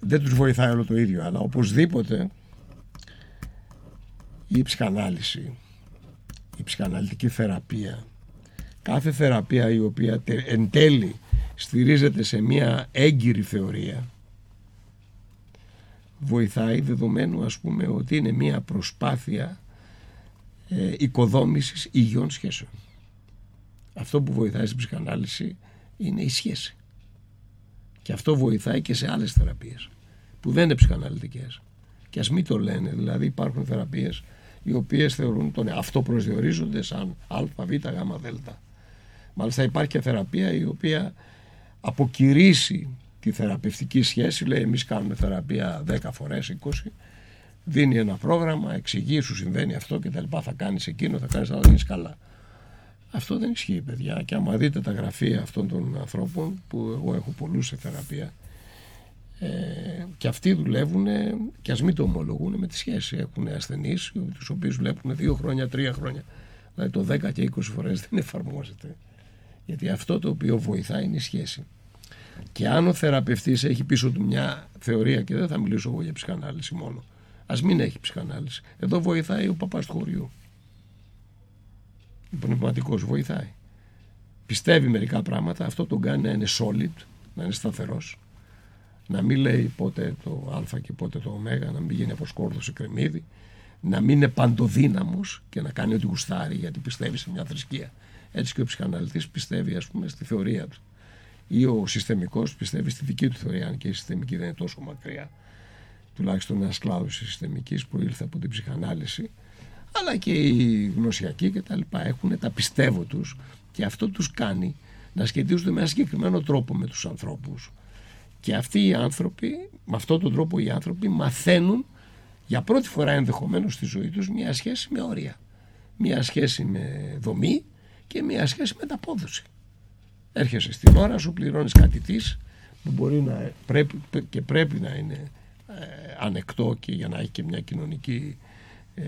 Δεν τους βοηθάει όλο το ίδιο αλλά οπωσδήποτε η ψυχανάλυση η ψυχαναλυτική θεραπεία κάθε θεραπεία η οποία εν τέλει στηρίζεται σε μια έγκυρη θεωρία βοηθάει δεδομένου ας πούμε ότι είναι μια προσπάθεια ε, οικοδόμησης υγιών σχέσεων αυτό που βοηθάει στην ψυχανάλυση είναι η σχέση. Και αυτό βοηθάει και σε άλλες θεραπείες που δεν είναι ψυχαναλυτικές. Και ας μην το λένε, δηλαδή υπάρχουν θεραπείες οι οποίες θεωρούν τον αυτό προσδιορίζονται σαν α, β, γ, δ. Μάλιστα υπάρχει και θεραπεία η οποία αποκηρύσει τη θεραπευτική σχέση, λέει εμείς κάνουμε θεραπεία 10 φορές, 20, δίνει ένα πρόγραμμα, εξηγεί, σου συμβαίνει αυτό και τα λοιπά, θα κάνεις εκείνο, θα κάνεις αυτό, θα καλά. Αυτό δεν ισχύει, παιδιά. Και άμα δείτε τα γραφεία αυτών των ανθρώπων, που εγώ έχω πολλούς σε θεραπεία, ε, και αυτοί δουλεύουν και ας μην το ομολογούν με τη σχέση. Έχουν ασθενείς, τους οποίους βλέπουν δύο χρόνια, τρία χρόνια. Δηλαδή το 10 και 20 φορές δεν εφαρμόζεται. Γιατί αυτό το οποίο βοηθάει είναι η σχέση. Και αν ο θεραπευτής έχει πίσω του μια θεωρία, και δεν θα μιλήσω εγώ για ψυχανάλυση μόνο, ας μην έχει ψυχανάλυση. Εδώ βοηθάει ο παπάς του χωριού. Ο πνευματικός βοηθάει. Πιστεύει μερικά πράγματα, αυτό τον κάνει να είναι solid, να είναι σταθερός. Να μην λέει πότε το Α και πότε το Ω, να μην γίνει από σκόρδο σε κρεμμύδι, να μην είναι παντοδύναμος και να κάνει ό,τι γουστάρει γιατί πιστεύει σε μια θρησκεία. Έτσι και ο ψυχαναλυτής πιστεύει, ας πούμε, στη θεωρία του. Ή ο συστημικός πιστεύει στη δική του θεωρία, αν και η συστημική δεν είναι τόσο μακριά. Τουλάχιστον ένας κλάδος της συστημικής που ήλθε από την ψυχανάλυση, αλλά και οι γνωσιακοί κτλ. Έχουν τα πιστεύω τους και αυτό τους κάνει να σχετίζονται με ένα συγκεκριμένο τρόπο με τους ανθρώπους. Και αυτοί οι άνθρωποι, με αυτόν τον τρόπο οι άνθρωποι μαθαίνουν για πρώτη φορά ενδεχομένως στη ζωή τους μια σχέση με όρια. Μια σχέση με δομή και μια σχέση με ταπόδοση. Έρχεσαι στην ώρα σου, πληρώνεις κάτι της που μπορεί να πρέπει, και πρέπει να είναι ε, ανεκτό και για να έχει και μια κοινωνική ε,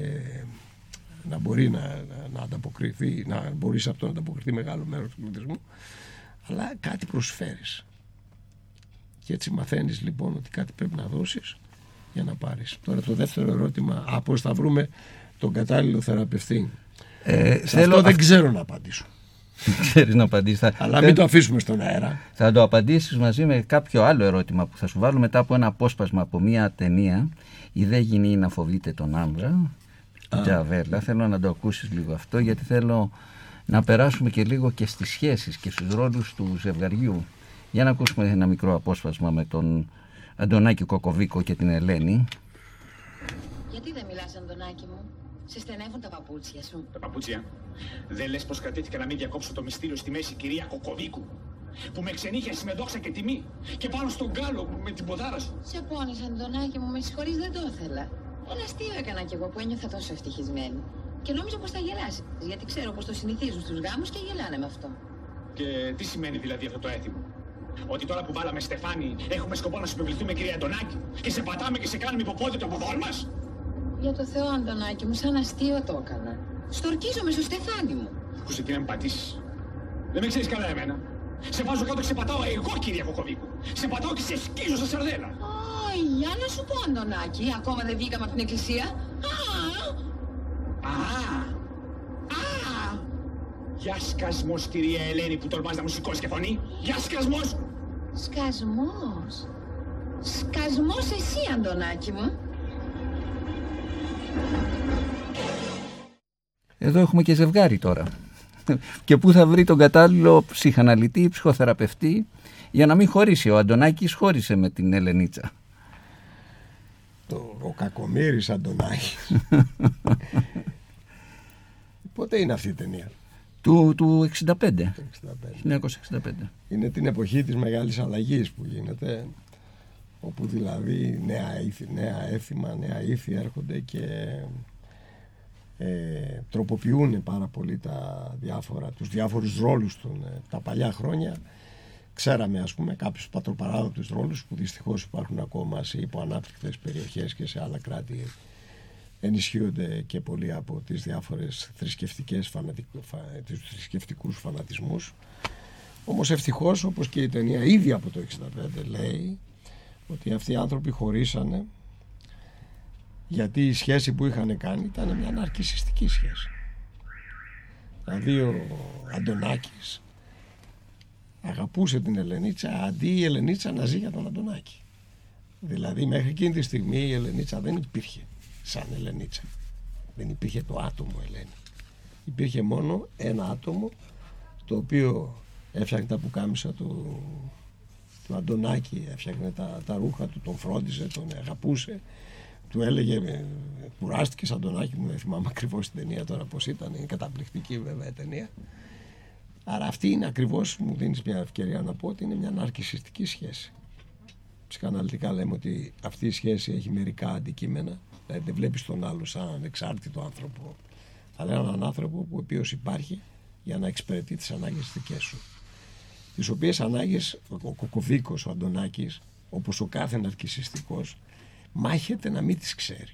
να μπορεί να, να ανταποκριθεί, να μπορείς σε αυτό να ανταποκριθεί μεγάλο μέρος του πληθυσμού αλλά κάτι προσφέρεις και έτσι μαθαίνεις λοιπόν ότι κάτι πρέπει να δώσεις για να πάρεις. Τώρα το δεύτερο ερώτημα, από πώς θα βρούμε τον κατάλληλο θεραπευτή; Ε, Σε αυτό δεν ξέρω να απαντήσω. Ξέρεις να απαντήσεις. Θα... Αλλά μην το αφήσουμε στον αέρα. Θα το απαντήσεις μαζί με κάποιο άλλο ερώτημα που θα σου βάλω μετά από ένα απόσπασμα από μια ταινία «Η δε γυνή να φοβείται τον άνδρα» Τζαβέλα. Θέλω να το ακούσεις λίγο αυτό γιατί θέλω να περάσουμε και λίγο και στις σχέσεις και στους ρόλους του ζευγαριού. Για να ακούσουμε ένα μικρό απόσπασμα με τον Αντωνάκη Κοκοβίκο και την Ελένη. Γιατί δεν μιλάς, Αντωνάκη μου; Σε στενεύουν τα παπούτσια σου. Τα παπούτσια; Δεν λες πως κρατήθηκα να μην διακόψω το μυστήριο στη μέση κυρία Κοκοβίκου; Που με ξενύχιασε με δόξα και τιμή. Και πάνω στον κάλο με την ποδάρα σου. Σε πόνισε, Αντωνάκη μου, με συγχωρείς, δεν το ήθελα. Ένα αστείο έκανα κι εγώ που ένιωθα τόσο ευτυχισμένη. Και νόμιζα πως θα γελάσεις. Γιατί ξέρω πως το συνηθίζουν στους γάμους και γελάνε με αυτό. Και τι σημαίνει δηλαδή αυτό το έθιμο. Ότι τώρα που βάλαμε Στεφάνι έχουμε σκοπό να σου επιβληθούμε κυρία Αντωνάκη και σε πατάμε και σε κάνουμε υποπόδι το ποδόν μας. Για το Θεό, Αντωνάκη μου, σαν αστείο το έκανα. Στορκίζομαι στο Στεφάνι μου. Ακούσε τι να με πατήσεις. Δεν με ξέρεις καλά εμένα. Σε βάζω κάτω και σε πατάω εγώ κυρία Κοκοβίκου. Σε πατάω και σε σκίζω στα σαρδέλα. Α, για να σου πω, Αντωνάκη, ακόμα δεν βγήκαμε από την εκκλησία. Α, Α, α. Για σκασμός κυρία Ελένη που τολμάς να μου σηκώσει και φωνή. Για σκασμός. σκασμός. Σκασμός εσύ, Αντωνάκη μου. Εδώ έχουμε και ζευγάρι τώρα. και πού θα βρει τον κατάλληλο ψυχαναλυτή ή ψυχοθεραπευτή για να μην χωρίσει. Ο Αντωνάκης χώρισε με την Ελενίτσα. Το, ο Κακομύρης Αντωνάκης. <laughs> Πότε είναι αυτή η ταινία; Του, του 65. 65. 1965. Είναι την εποχή της μεγάλης αλλαγής που γίνεται όπου δηλαδή νέα, ήθη, νέα έθιμα, νέα ήθη έρχονται και ε, τροποποιούν πάρα πολύ τα διάφορα, τους διάφορους ρόλους των, ε, τα παλιά χρόνια ξέραμε ας πούμε κάποιους πατροπαράδοτους ρόλους που δυστυχώς υπάρχουν ακόμα σε υποανάπτυκτες περιοχές και σε άλλα κράτη ενισχύονται και πολύ από τις διάφορες θρησκευτικές φανατικ... φα... τους θρησκευτικούς φανατισμούς όμως ευτυχώς όπως και η ταινία ήδη από το 65 λέει ότι αυτοί οι άνθρωποι χωρίσανε γιατί η σχέση που είχαν κάνει ήταν μια ναρκισιστική σχέση. Δηλαδή ο Αντωνάκης αγαπούσε την Ελενίτσα αντί η Ελενίτσα να ζει για τον Αντωνάκη. Δηλαδή μέχρι εκείνη τη στιγμή η Ελενίτσα δεν υπήρχε σαν Ελενίτσα. Δεν υπήρχε το άτομο Ελένη. Υπήρχε μόνο ένα άτομο το οποίο έφτιαχνε τα πουκάμισα του, του Αντωνάκη, έφτιαχνε τα, τα ρούχα του, τον φρόντιζε, τον αγαπούσε, του έλεγε «Ε, κουράστηκες σαν τον Άκη μου, δεν θυμάμαι ακριβώς την ταινία τώρα πώς ήταν, είναι καταπληκτική βέβαια η ταινία. Άρα αυτή είναι ακριβώς, μου δίνεις μια ευκαιρία να πω ότι είναι μια ναρκισιστική σχέση. Ψυχαναλυτικά λέμε ότι αυτή η σχέση έχει μερικά αντικείμενα, δηλαδή δεν βλέπεις τον άλλο σαν ανεξάρτητο άνθρωπο, αλλά έναν άνθρωπο που ο οποίος υπάρχει για να εξυπηρετεί τις ανάγκες δικές σου. Τις οποίες ανάγκες ο Κοκοβίκος, ο Αντωνάκης, όπως ο κάθε ναρκισιστικός, μάχεται να μην τις ξέρει.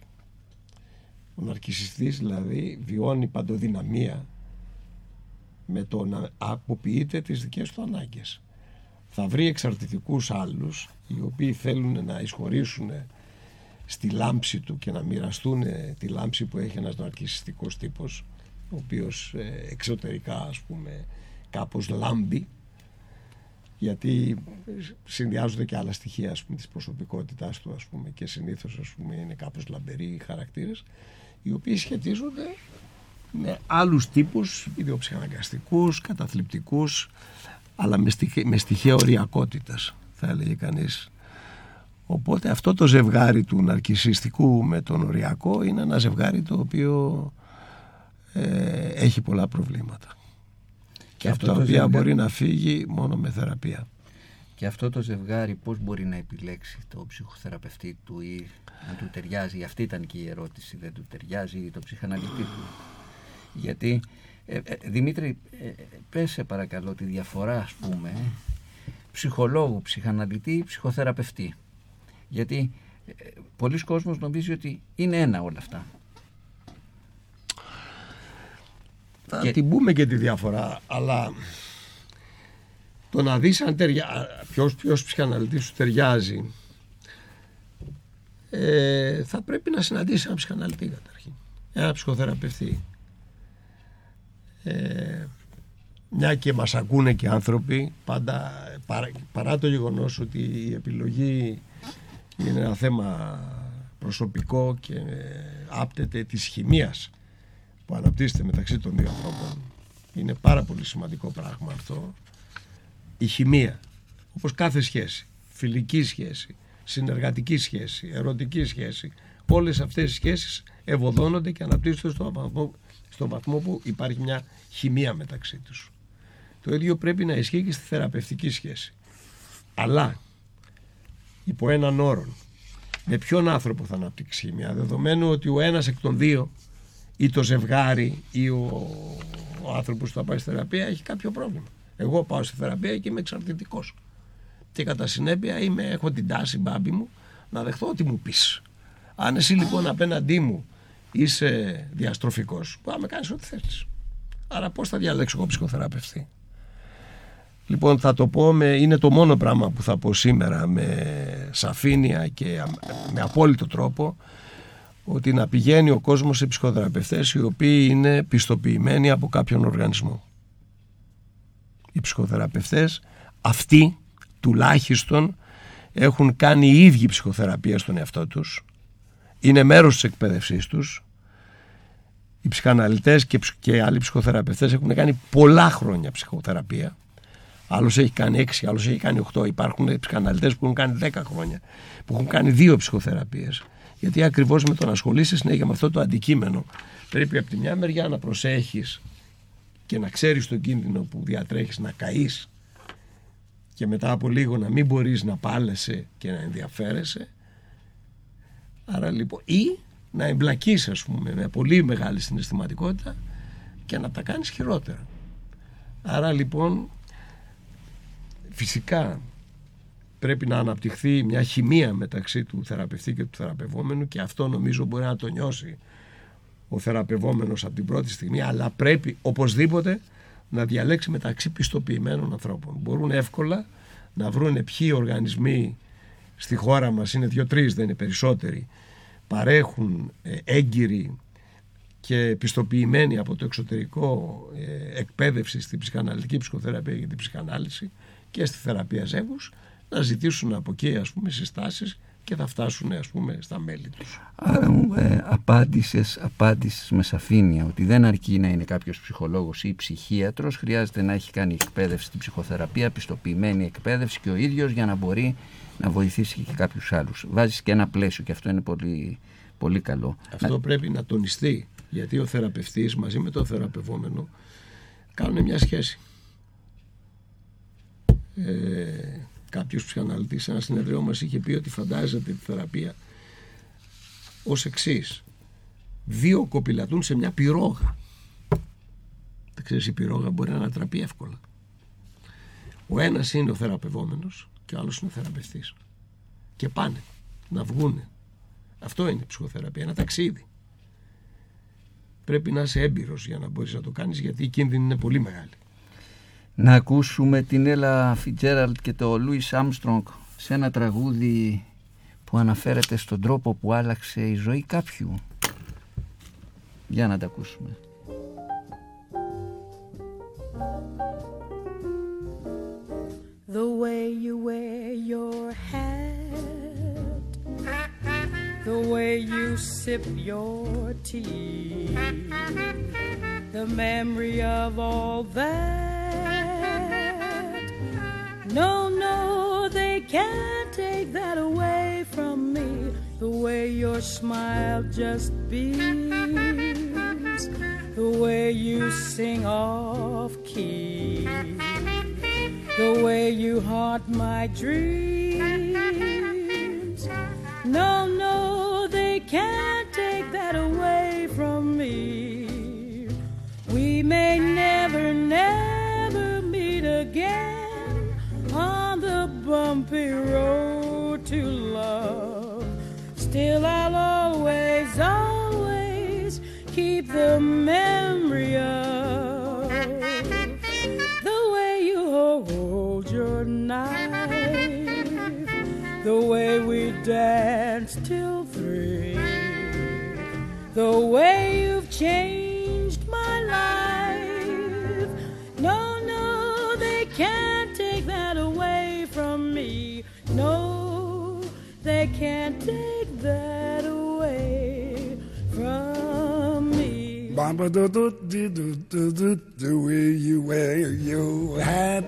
Ο ναρκισιστής δηλαδή βιώνει παντοδυναμία με το να αποποιείται τις δικές του ανάγκες. Θα βρει εξαρτητικούς άλλους οι οποίοι θέλουν να εισχωρήσουν στη λάμψη του και να μοιραστούν τη λάμψη που έχει ένας ναρκισιστικός τύπος ο οποίος ε, εξωτερικά ας πούμε κάπως λάμπει γιατί συνδυάζονται και άλλα στοιχεία ας πούμε, της προσωπικότητάς του ας πούμε, και συνήθως ας πούμε, είναι κάπως λαμπεροί οι χαρακτήρες οι οποίοι σχετίζονται με άλλους τύπους ιδιοψυχαναγκαστικούς, καταθλιπτικούς αλλά με στοιχεία, με στοιχεία οριακότητας θα έλεγε κανείς οπότε αυτό το ζευγάρι του ναρκισιστικού με τον οριακό είναι ένα ζευγάρι το οποίο ε, έχει πολλά προβλήματα και, από τα οποία μπορεί να φύγει μόνο με θεραπεία. Και αυτό το ζευγάρι πώς μπορεί να επιλέξει το ψυχοθεραπευτή του ή αν του ταιριάζει, αυτή ήταν και η ερώτηση, δεν του ταιριάζει το ψυχαναλυτή του. Γιατί, ε, ε, Δημήτρη, ε, πες σε παρακαλώ τη διαφορά ας πούμε ψυχολόγου, ψυχαναλυτή, ψυχοθεραπευτή. Γιατί ε, πολλοί κόσμος νομίζει ότι είναι ένα όλα αυτά. Θα και... την πούμε και τη διαφορά, αλλά το να δεις αν ταιριά, ποιος, ποιος ψυχαναλυτής σου ταιριάζει ε, θα πρέπει να συναντήσεις ένα ψυχαναλυτή καταρχήν, ένα ψυχοθεραπευτή. Ε, μια και μας ακούνε και άνθρωποι πάντα παρά, παρά το γεγονός ότι η επιλογή είναι ένα θέμα προσωπικό και άπτεται της χημίας που αναπτύσσεται μεταξύ των δύο ανθρώπων. Είναι πάρα πολύ σημαντικό πράγμα αυτό. Η χημεία όπως κάθε σχέση φιλική σχέση, συνεργατική σχέση ερωτική σχέση όλες αυτές οι σχέσεις ευωδώνονται και αναπτύσσονται στο βαθμό, στο βαθμό που υπάρχει μια χημεία μεταξύ τους. Το ίδιο πρέπει να ισχύει και στη θεραπευτική σχέση. Αλλά υπό έναν όρο με ποιον άνθρωπο θα αναπτύξει χημεία δεδομένου ότι ο ένας εκ των δύο ή το ζευγάρι ή ο, ο άνθρωπος που θα πάει στη θεραπεία έχει κάποιο πρόβλημα. Εγώ πάω στη θεραπεία και είμαι εξαρτητικός. Και κατά συνέπεια είμαι, έχω την τάση μπάμπη μου να δεχθώ ό,τι μου πεις. Αν εσύ λοιπόν απέναντί μου είσαι διαστροφικός, μπορεί να με κάνεις ό,τι θέλεις. Άρα πώς θα διαλέξω εγώ ψυχοθεραπευτή; Λοιπόν θα το πω, με, είναι το μόνο πράγμα που θα πω σήμερα με σαφήνεια και με απόλυτο τρόπο ότι να πηγαίνει ο κόσμος σε ψυχοθεραπευτές οι οποίοι είναι πιστοποιημένοι από κάποιον οργανισμό. Οι ψυχοθεραπευτές αυτοί τουλάχιστον έχουν κάνει οι ίδιοι ψυχοθεραπεία στον εαυτό τους είναι μέρος της εκπαίδευσής τους οι ψυχαναλυτές και, και άλλοι ψυχοθεραπευτές έχουν κάνει πολλά χρόνια ψυχοθεραπεία άλλος έχει κάνει 6, άλλος έχει κάνει 8 υπάρχουν ψυχαναλυτές που έχουν κάνει 10 χρόνια που έχουν κάνει δύο ψυχοθεραπείες γιατί ακριβώς με το να ασχολείσαι συνέχεια με αυτό το αντικείμενο, πρέπει από τη μια μεριά να προσέχεις και να ξέρεις τον κίνδυνο που διατρέχεις να καείς και μετά από λίγο να μην μπορείς να πάλεσαι και να ενδιαφέρεσαι. Άρα λοιπόν, ή να εμπλακείς, ας πούμε, με πολύ μεγάλη συναισθηματικότητα και να τα κάνεις χειρότερα. Άρα λοιπόν, φυσικά πρέπει να αναπτυχθεί μια χημεία μεταξύ του θεραπευτή και του θεραπευόμενου και αυτό νομίζω μπορεί να το νιώσει ο θεραπευόμενος από την πρώτη στιγμή αλλά πρέπει οπωσδήποτε να διαλέξει μεταξύ πιστοποιημένων ανθρώπων. Μπορούν εύκολα να βρουν ποιοι οργανισμοί στη χώρα μας, είναι δύο-τρεις δεν είναι περισσότεροι, παρέχουν ε, έγκυροι και πιστοποιημένοι από το εξωτερικό ε, εκπαίδευση στην ψυχαναλυτική ψυχοθεραπεία και την ψυχανάλυση και στη θεραπεία ζεύγους να ζητήσουν από εκεί ας πούμε συστάσεις και θα φτάσουν ας πούμε στα μέλη τους. Άρα μου ε, απάντησες, απάντησες με σαφήνεια ότι δεν αρκεί να είναι κάποιος ψυχολόγος ή ψυχίατρος, χρειάζεται να έχει κάνει εκπαίδευση στην ψυχοθεραπεία, πιστοποιημένη εκπαίδευση και ο ίδιος για να μπορεί να βοηθήσει και κάποιους άλλους. Βάζεις και ένα πλαίσιο και αυτό είναι πολύ, πολύ καλό. Αυτό πρέπει να τονιστεί γιατί ο θεραπευτής μαζί με το θεραπευόμενο κάνουν μια σχέση. Ε, κάποιος ψυχαναλυτής σε ένα συνεδριό μας είχε πει ότι φαντάζεται τη θεραπεία ως εξής. Δύο κοπηλατούν σε μια πυρόγα. Τα ξέρεις η πυρόγα μπορεί να ανατραπεί εύκολα. Ο ένας είναι ο θεραπευόμενος και ο άλλος είναι ο θεραπευτής. Και πάνε να βγούνε. Αυτό είναι η ψυχοθεραπεία, ένα ταξίδι. Πρέπει να είσαι έμπειρος για να μπορείς να το κάνεις γιατί η κίνδυνη είναι πολύ μεγάλη. Να ακούσουμε την Έλα Φιτζέραλτ και το Λούις Άμστρονγκ σε ένα τραγούδι που αναφέρεται στον τρόπο που άλλαξε η ζωή κάποιου. Για να τα ακούσουμε. The way you wear your hat, the way you sip your tea, the memory of all that. No, no, they can't take that away from me. The way your smile just beams, the way you sing off key the way you haunt my dreams. No, no, they can't take that away from me. We may never, never meet again bumpy road to love. Still, I'll always, always keep the memory of the way you hold your knife, the way we danced till three, the way you've changed can't take that away from me. Bamba do do do do do do the way you wear your hat,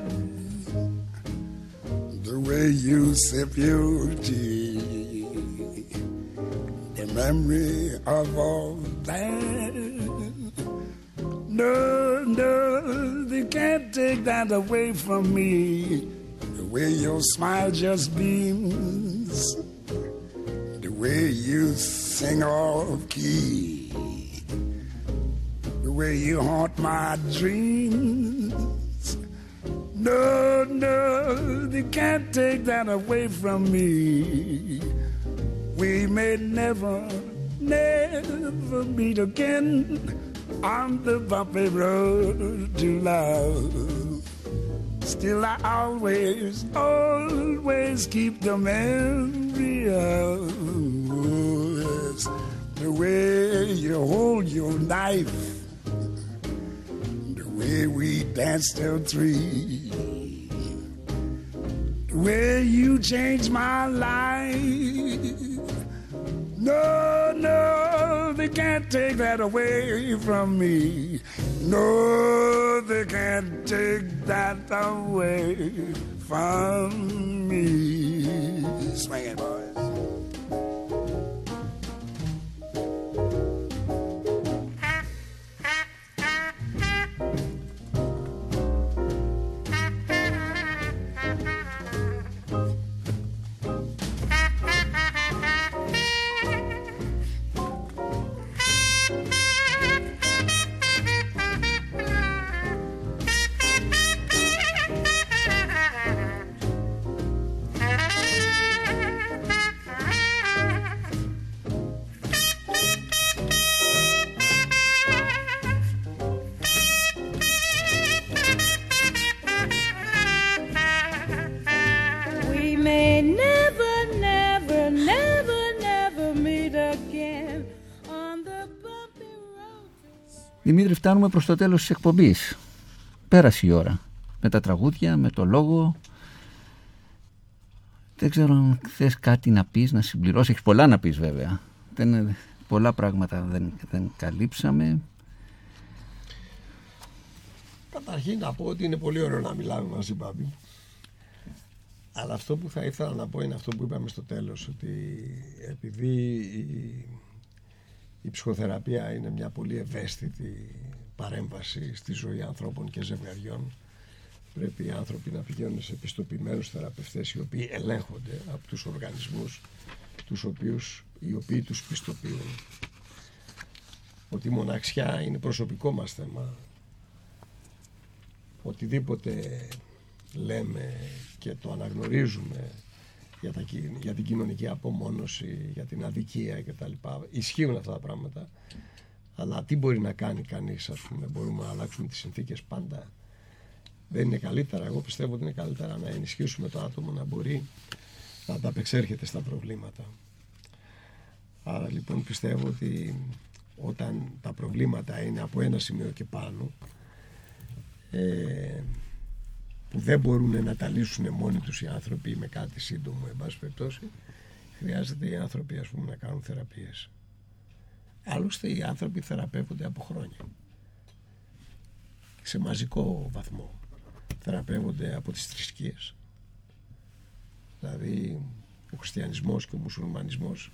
the way you sip your tea, the memory of all that. No, no, they can't take that away from me. The way your smile just beams, way you sing off key the way you haunt my dreams. No, no, they can't take that away from me. We may never, never meet again on the bumpy road to love. Still, I always, always keep the memory of yes, the way you hold your knife the way we danced till three, the way you changed my life. No, no, they can't take that away from me. No, they can't take that away from me. Swing it, boys. Δημήτρη, φτάνουμε προς το τέλος της εκπομπής. Πέρασε η ώρα. Με τα τραγούδια, με το λόγο. Δεν ξέρω αν θες κάτι να πεις, να συμπληρώσεις. Έχεις πολλά να πεις βέβαια. Δεν, πολλά πράγματα δεν, δεν καλύψαμε. Καταρχήν να πω ότι είναι πολύ ωραίο να μιλάμε μαζί, Μπάμπη. Αλλά αυτό που θα ήθελα να πω είναι αυτό που είπαμε στο τέλος, ότι επειδή η, η ψυχοθεραπεία είναι μια πολύ ευαίσθητη παρέμβαση στη ζωή ανθρώπων και ζευγαριών, πρέπει οι άνθρωποι να πηγαίνουν σε πιστοποιημένους θεραπευτές οι οποίοι ελέγχονται από τους οργανισμούς τους οποίους, οι οποίοι τους πιστοποιούν. Ότι η μοναξιά είναι προσωπικό μας θέμα οτιδήποτε λέμε και το αναγνωρίζουμε για, τα, κυ- για την κοινωνική απομόνωση, για την αδικία κτλ. Ισχύουν αυτά τα πράγματα. Αλλά τι μπορεί να κάνει κανείς, ας πούμε, μπορούμε να αλλάξουμε τις συνθήκες πάντα. Δεν είναι καλύτερα, εγώ πιστεύω ότι είναι καλύτερα να ενισχύσουμε το άτομο να μπορεί να ανταπεξέρχεται στα προβλήματα. Άρα λοιπόν πιστεύω ότι όταν τα προβλήματα είναι από ένα σημείο και πάνω ε, που δεν μπορούν να τα λύσουν μόνοι τους οι άνθρωποι με κάτι σύντομο εν πάση περιπτώσει χρειάζεται οι άνθρωποι ας πούμε να κάνουν θεραπείες. Άλλωστε οι άνθρωποι θεραπεύονται από χρόνια. Σε μαζικό βαθμό. Θεραπεύονται από τις θρησκείες. Δηλαδή ο χριστιανισμός και ο μουσουλμανισμός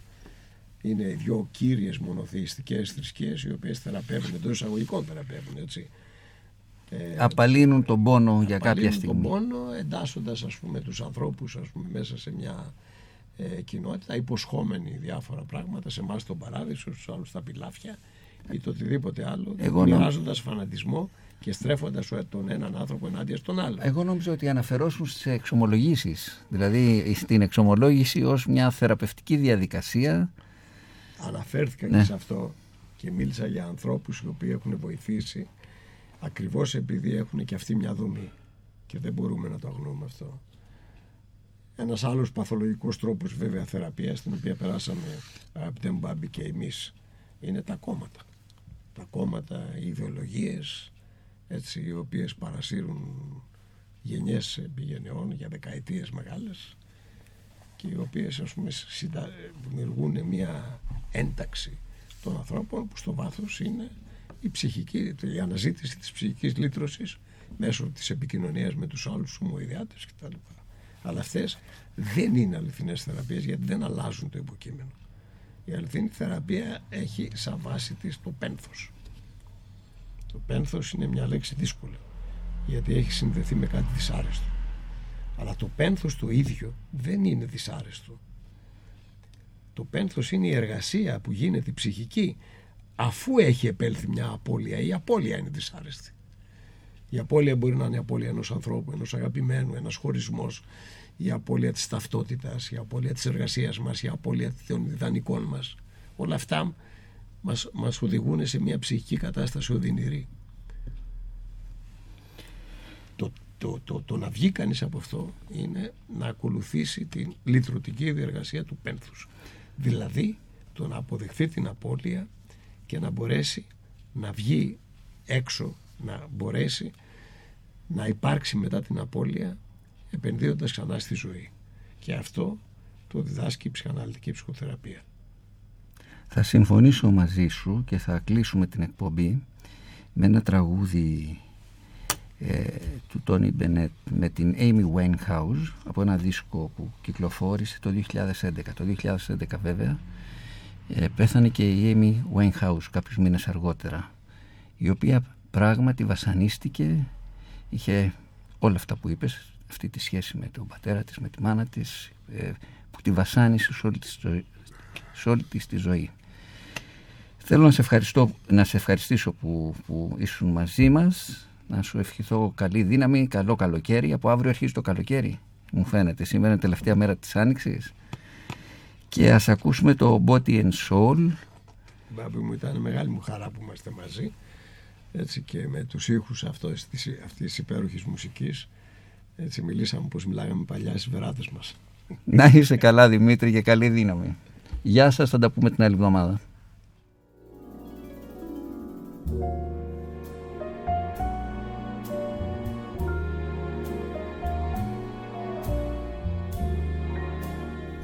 είναι οι δύο κύριες μονοθεϊστικές θρησκείες οι οποίες θεραπεύουν εντός εισαγωγικών θεραπεύουν έτσι. Ε, Απαλύνουν τον πόνο για κάποια απαλύνουν στιγμή. τον πόνο εντάσσοντας ας πούμε τους ανθρώπους ας πούμε, μέσα σε μια ε, κοινότητα υποσχόμενοι διάφορα πράγματα σε εμάς τον παράδεισο, στους άλλους τα πιλάφια ή το οτιδήποτε άλλο Εγώ νο- μοιράζοντας φανατισμό και στρέφοντας ο- τον έναν άνθρωπο ενάντια στον άλλο. Εγώ νόμιζα ότι αναφερόσουν σε εξομολογήσεις. Δηλαδή στην εξομολόγηση ως μια θεραπευτική διαδικασία. Αναφέρθηκα Ναι. και σε αυτό και μίλησα για ανθρώπους οι οποίοι έχουν βοηθήσει ακριβώς επειδή έχουν και αυτοί μια δομή και δεν μπορούμε να το αγνοούμε αυτό. Ένας άλλος παθολογικός τρόπος βέβαια θεραπείας την οποία περάσαμε αγαπητέ μου Μπάμπη και εμείς είναι τα κόμματα. Τα κόμματα, οι ιδεολογίες έτσι, οι οποίες παρασύρουν γενιές επί γενεών για δεκαετίες μεγάλες και οι οποίες ας πούμε συντα... δημιουργούν μια ένταξη των ανθρώπων που στο βάθος είναι η ψυχική, η αναζήτηση της ψυχικής λύτρωσης μέσω της επικοινωνίας με τους άλλους ομοειδιάτες κτλ. Αλλά αυτές δεν είναι αληθινές θεραπείες γιατί δεν αλλάζουν το υποκείμενο. Η αληθινή θεραπεία έχει σαν βάση της το πένθος. Το πένθος είναι μια λέξη δύσκολη γιατί έχει συνδεθεί με κάτι δυσάρεστο. Αλλά το πένθος το ίδιο δεν είναι δυσάρεστο. Το πένθος είναι η εργασία που γίνεται η ψυχική αφού έχει επέλθει μια απώλεια. Η απώλεια είναι δυσάρεστη. Η απώλεια μπορεί να είναι η απώλεια ενός ανθρώπου, ενός αγαπημένου, ένας χωρισμός, η απώλεια της ταυτότητας, η απώλεια της εργασίας μας, η απώλεια των ιδανικών μας. Όλα αυτά μας, μας οδηγούν σε μια ψυχική κατάσταση οδυνηρή. Το, το, το, το να βγει κανείς από αυτό είναι να ακολουθήσει την λυτρωτική διεργασία του πένθους. Δηλαδή το να αποδεχθεί την απώλεια και να μπορέσει να βγει έξω, να μπορέσει να υπάρξει μετά την απώλεια επενδύοντας ξανά στη ζωή. Και αυτό το διδάσκει η ψυχαναλυτική ψυχοθεραπεία. Θα συμφωνήσω μαζί σου και θα κλείσουμε την εκπομπή με ένα τραγούδι ε, του Τόνι Μπενέτ με την Amy Winehouse από ένα δίσκο που κυκλοφόρησε το 2011. Το 2011 βέβαια ε, πέθανε και η Amy Winehouse κάποιους μήνες αργότερα η οποία πράγματι βασανίστηκε. Είχε όλα αυτά που είπες αυτή τη σχέση με τον πατέρα της, με τη μάνα της ε, που τη βασάνισε σε όλη της, ζωή- σε όλη της τη ζωή. Θέλω να σε, ευχαριστώ, να σε ευχαριστήσω που, που ήσουν μαζί μας. Να σου ευχηθώ καλή δύναμη, καλό καλοκαίρι. Από αύριο αρχίζει το καλοκαίρι μου φαίνεται, σήμερα είναι τελευταία μέρα της Άνοιξης και ας ακούσουμε το Body and Soul. Μπάμπη μου ήταν μεγάλη μου χαρά που είμαστε μαζί. Έτσι και με τους ήχους αυτός, της, αυτής της υπέροχης μουσικής έτσι μιλήσαμε πως μιλάγαμε παλιά στις βεράτες μας. να είσαι καλά Δημήτρη και καλή δύναμη. Γεια σας, θα τα πούμε την άλλη εβδομάδα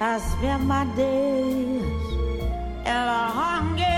I spend my days and a hungry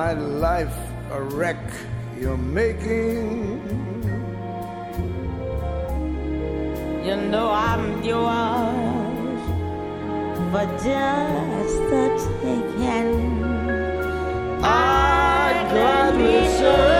My life a wreck you're making. You know I'm yours but just the taking. I'd gladly surrender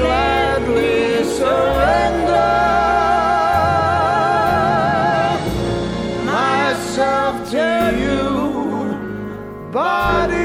gladly surrender. Myself to you, body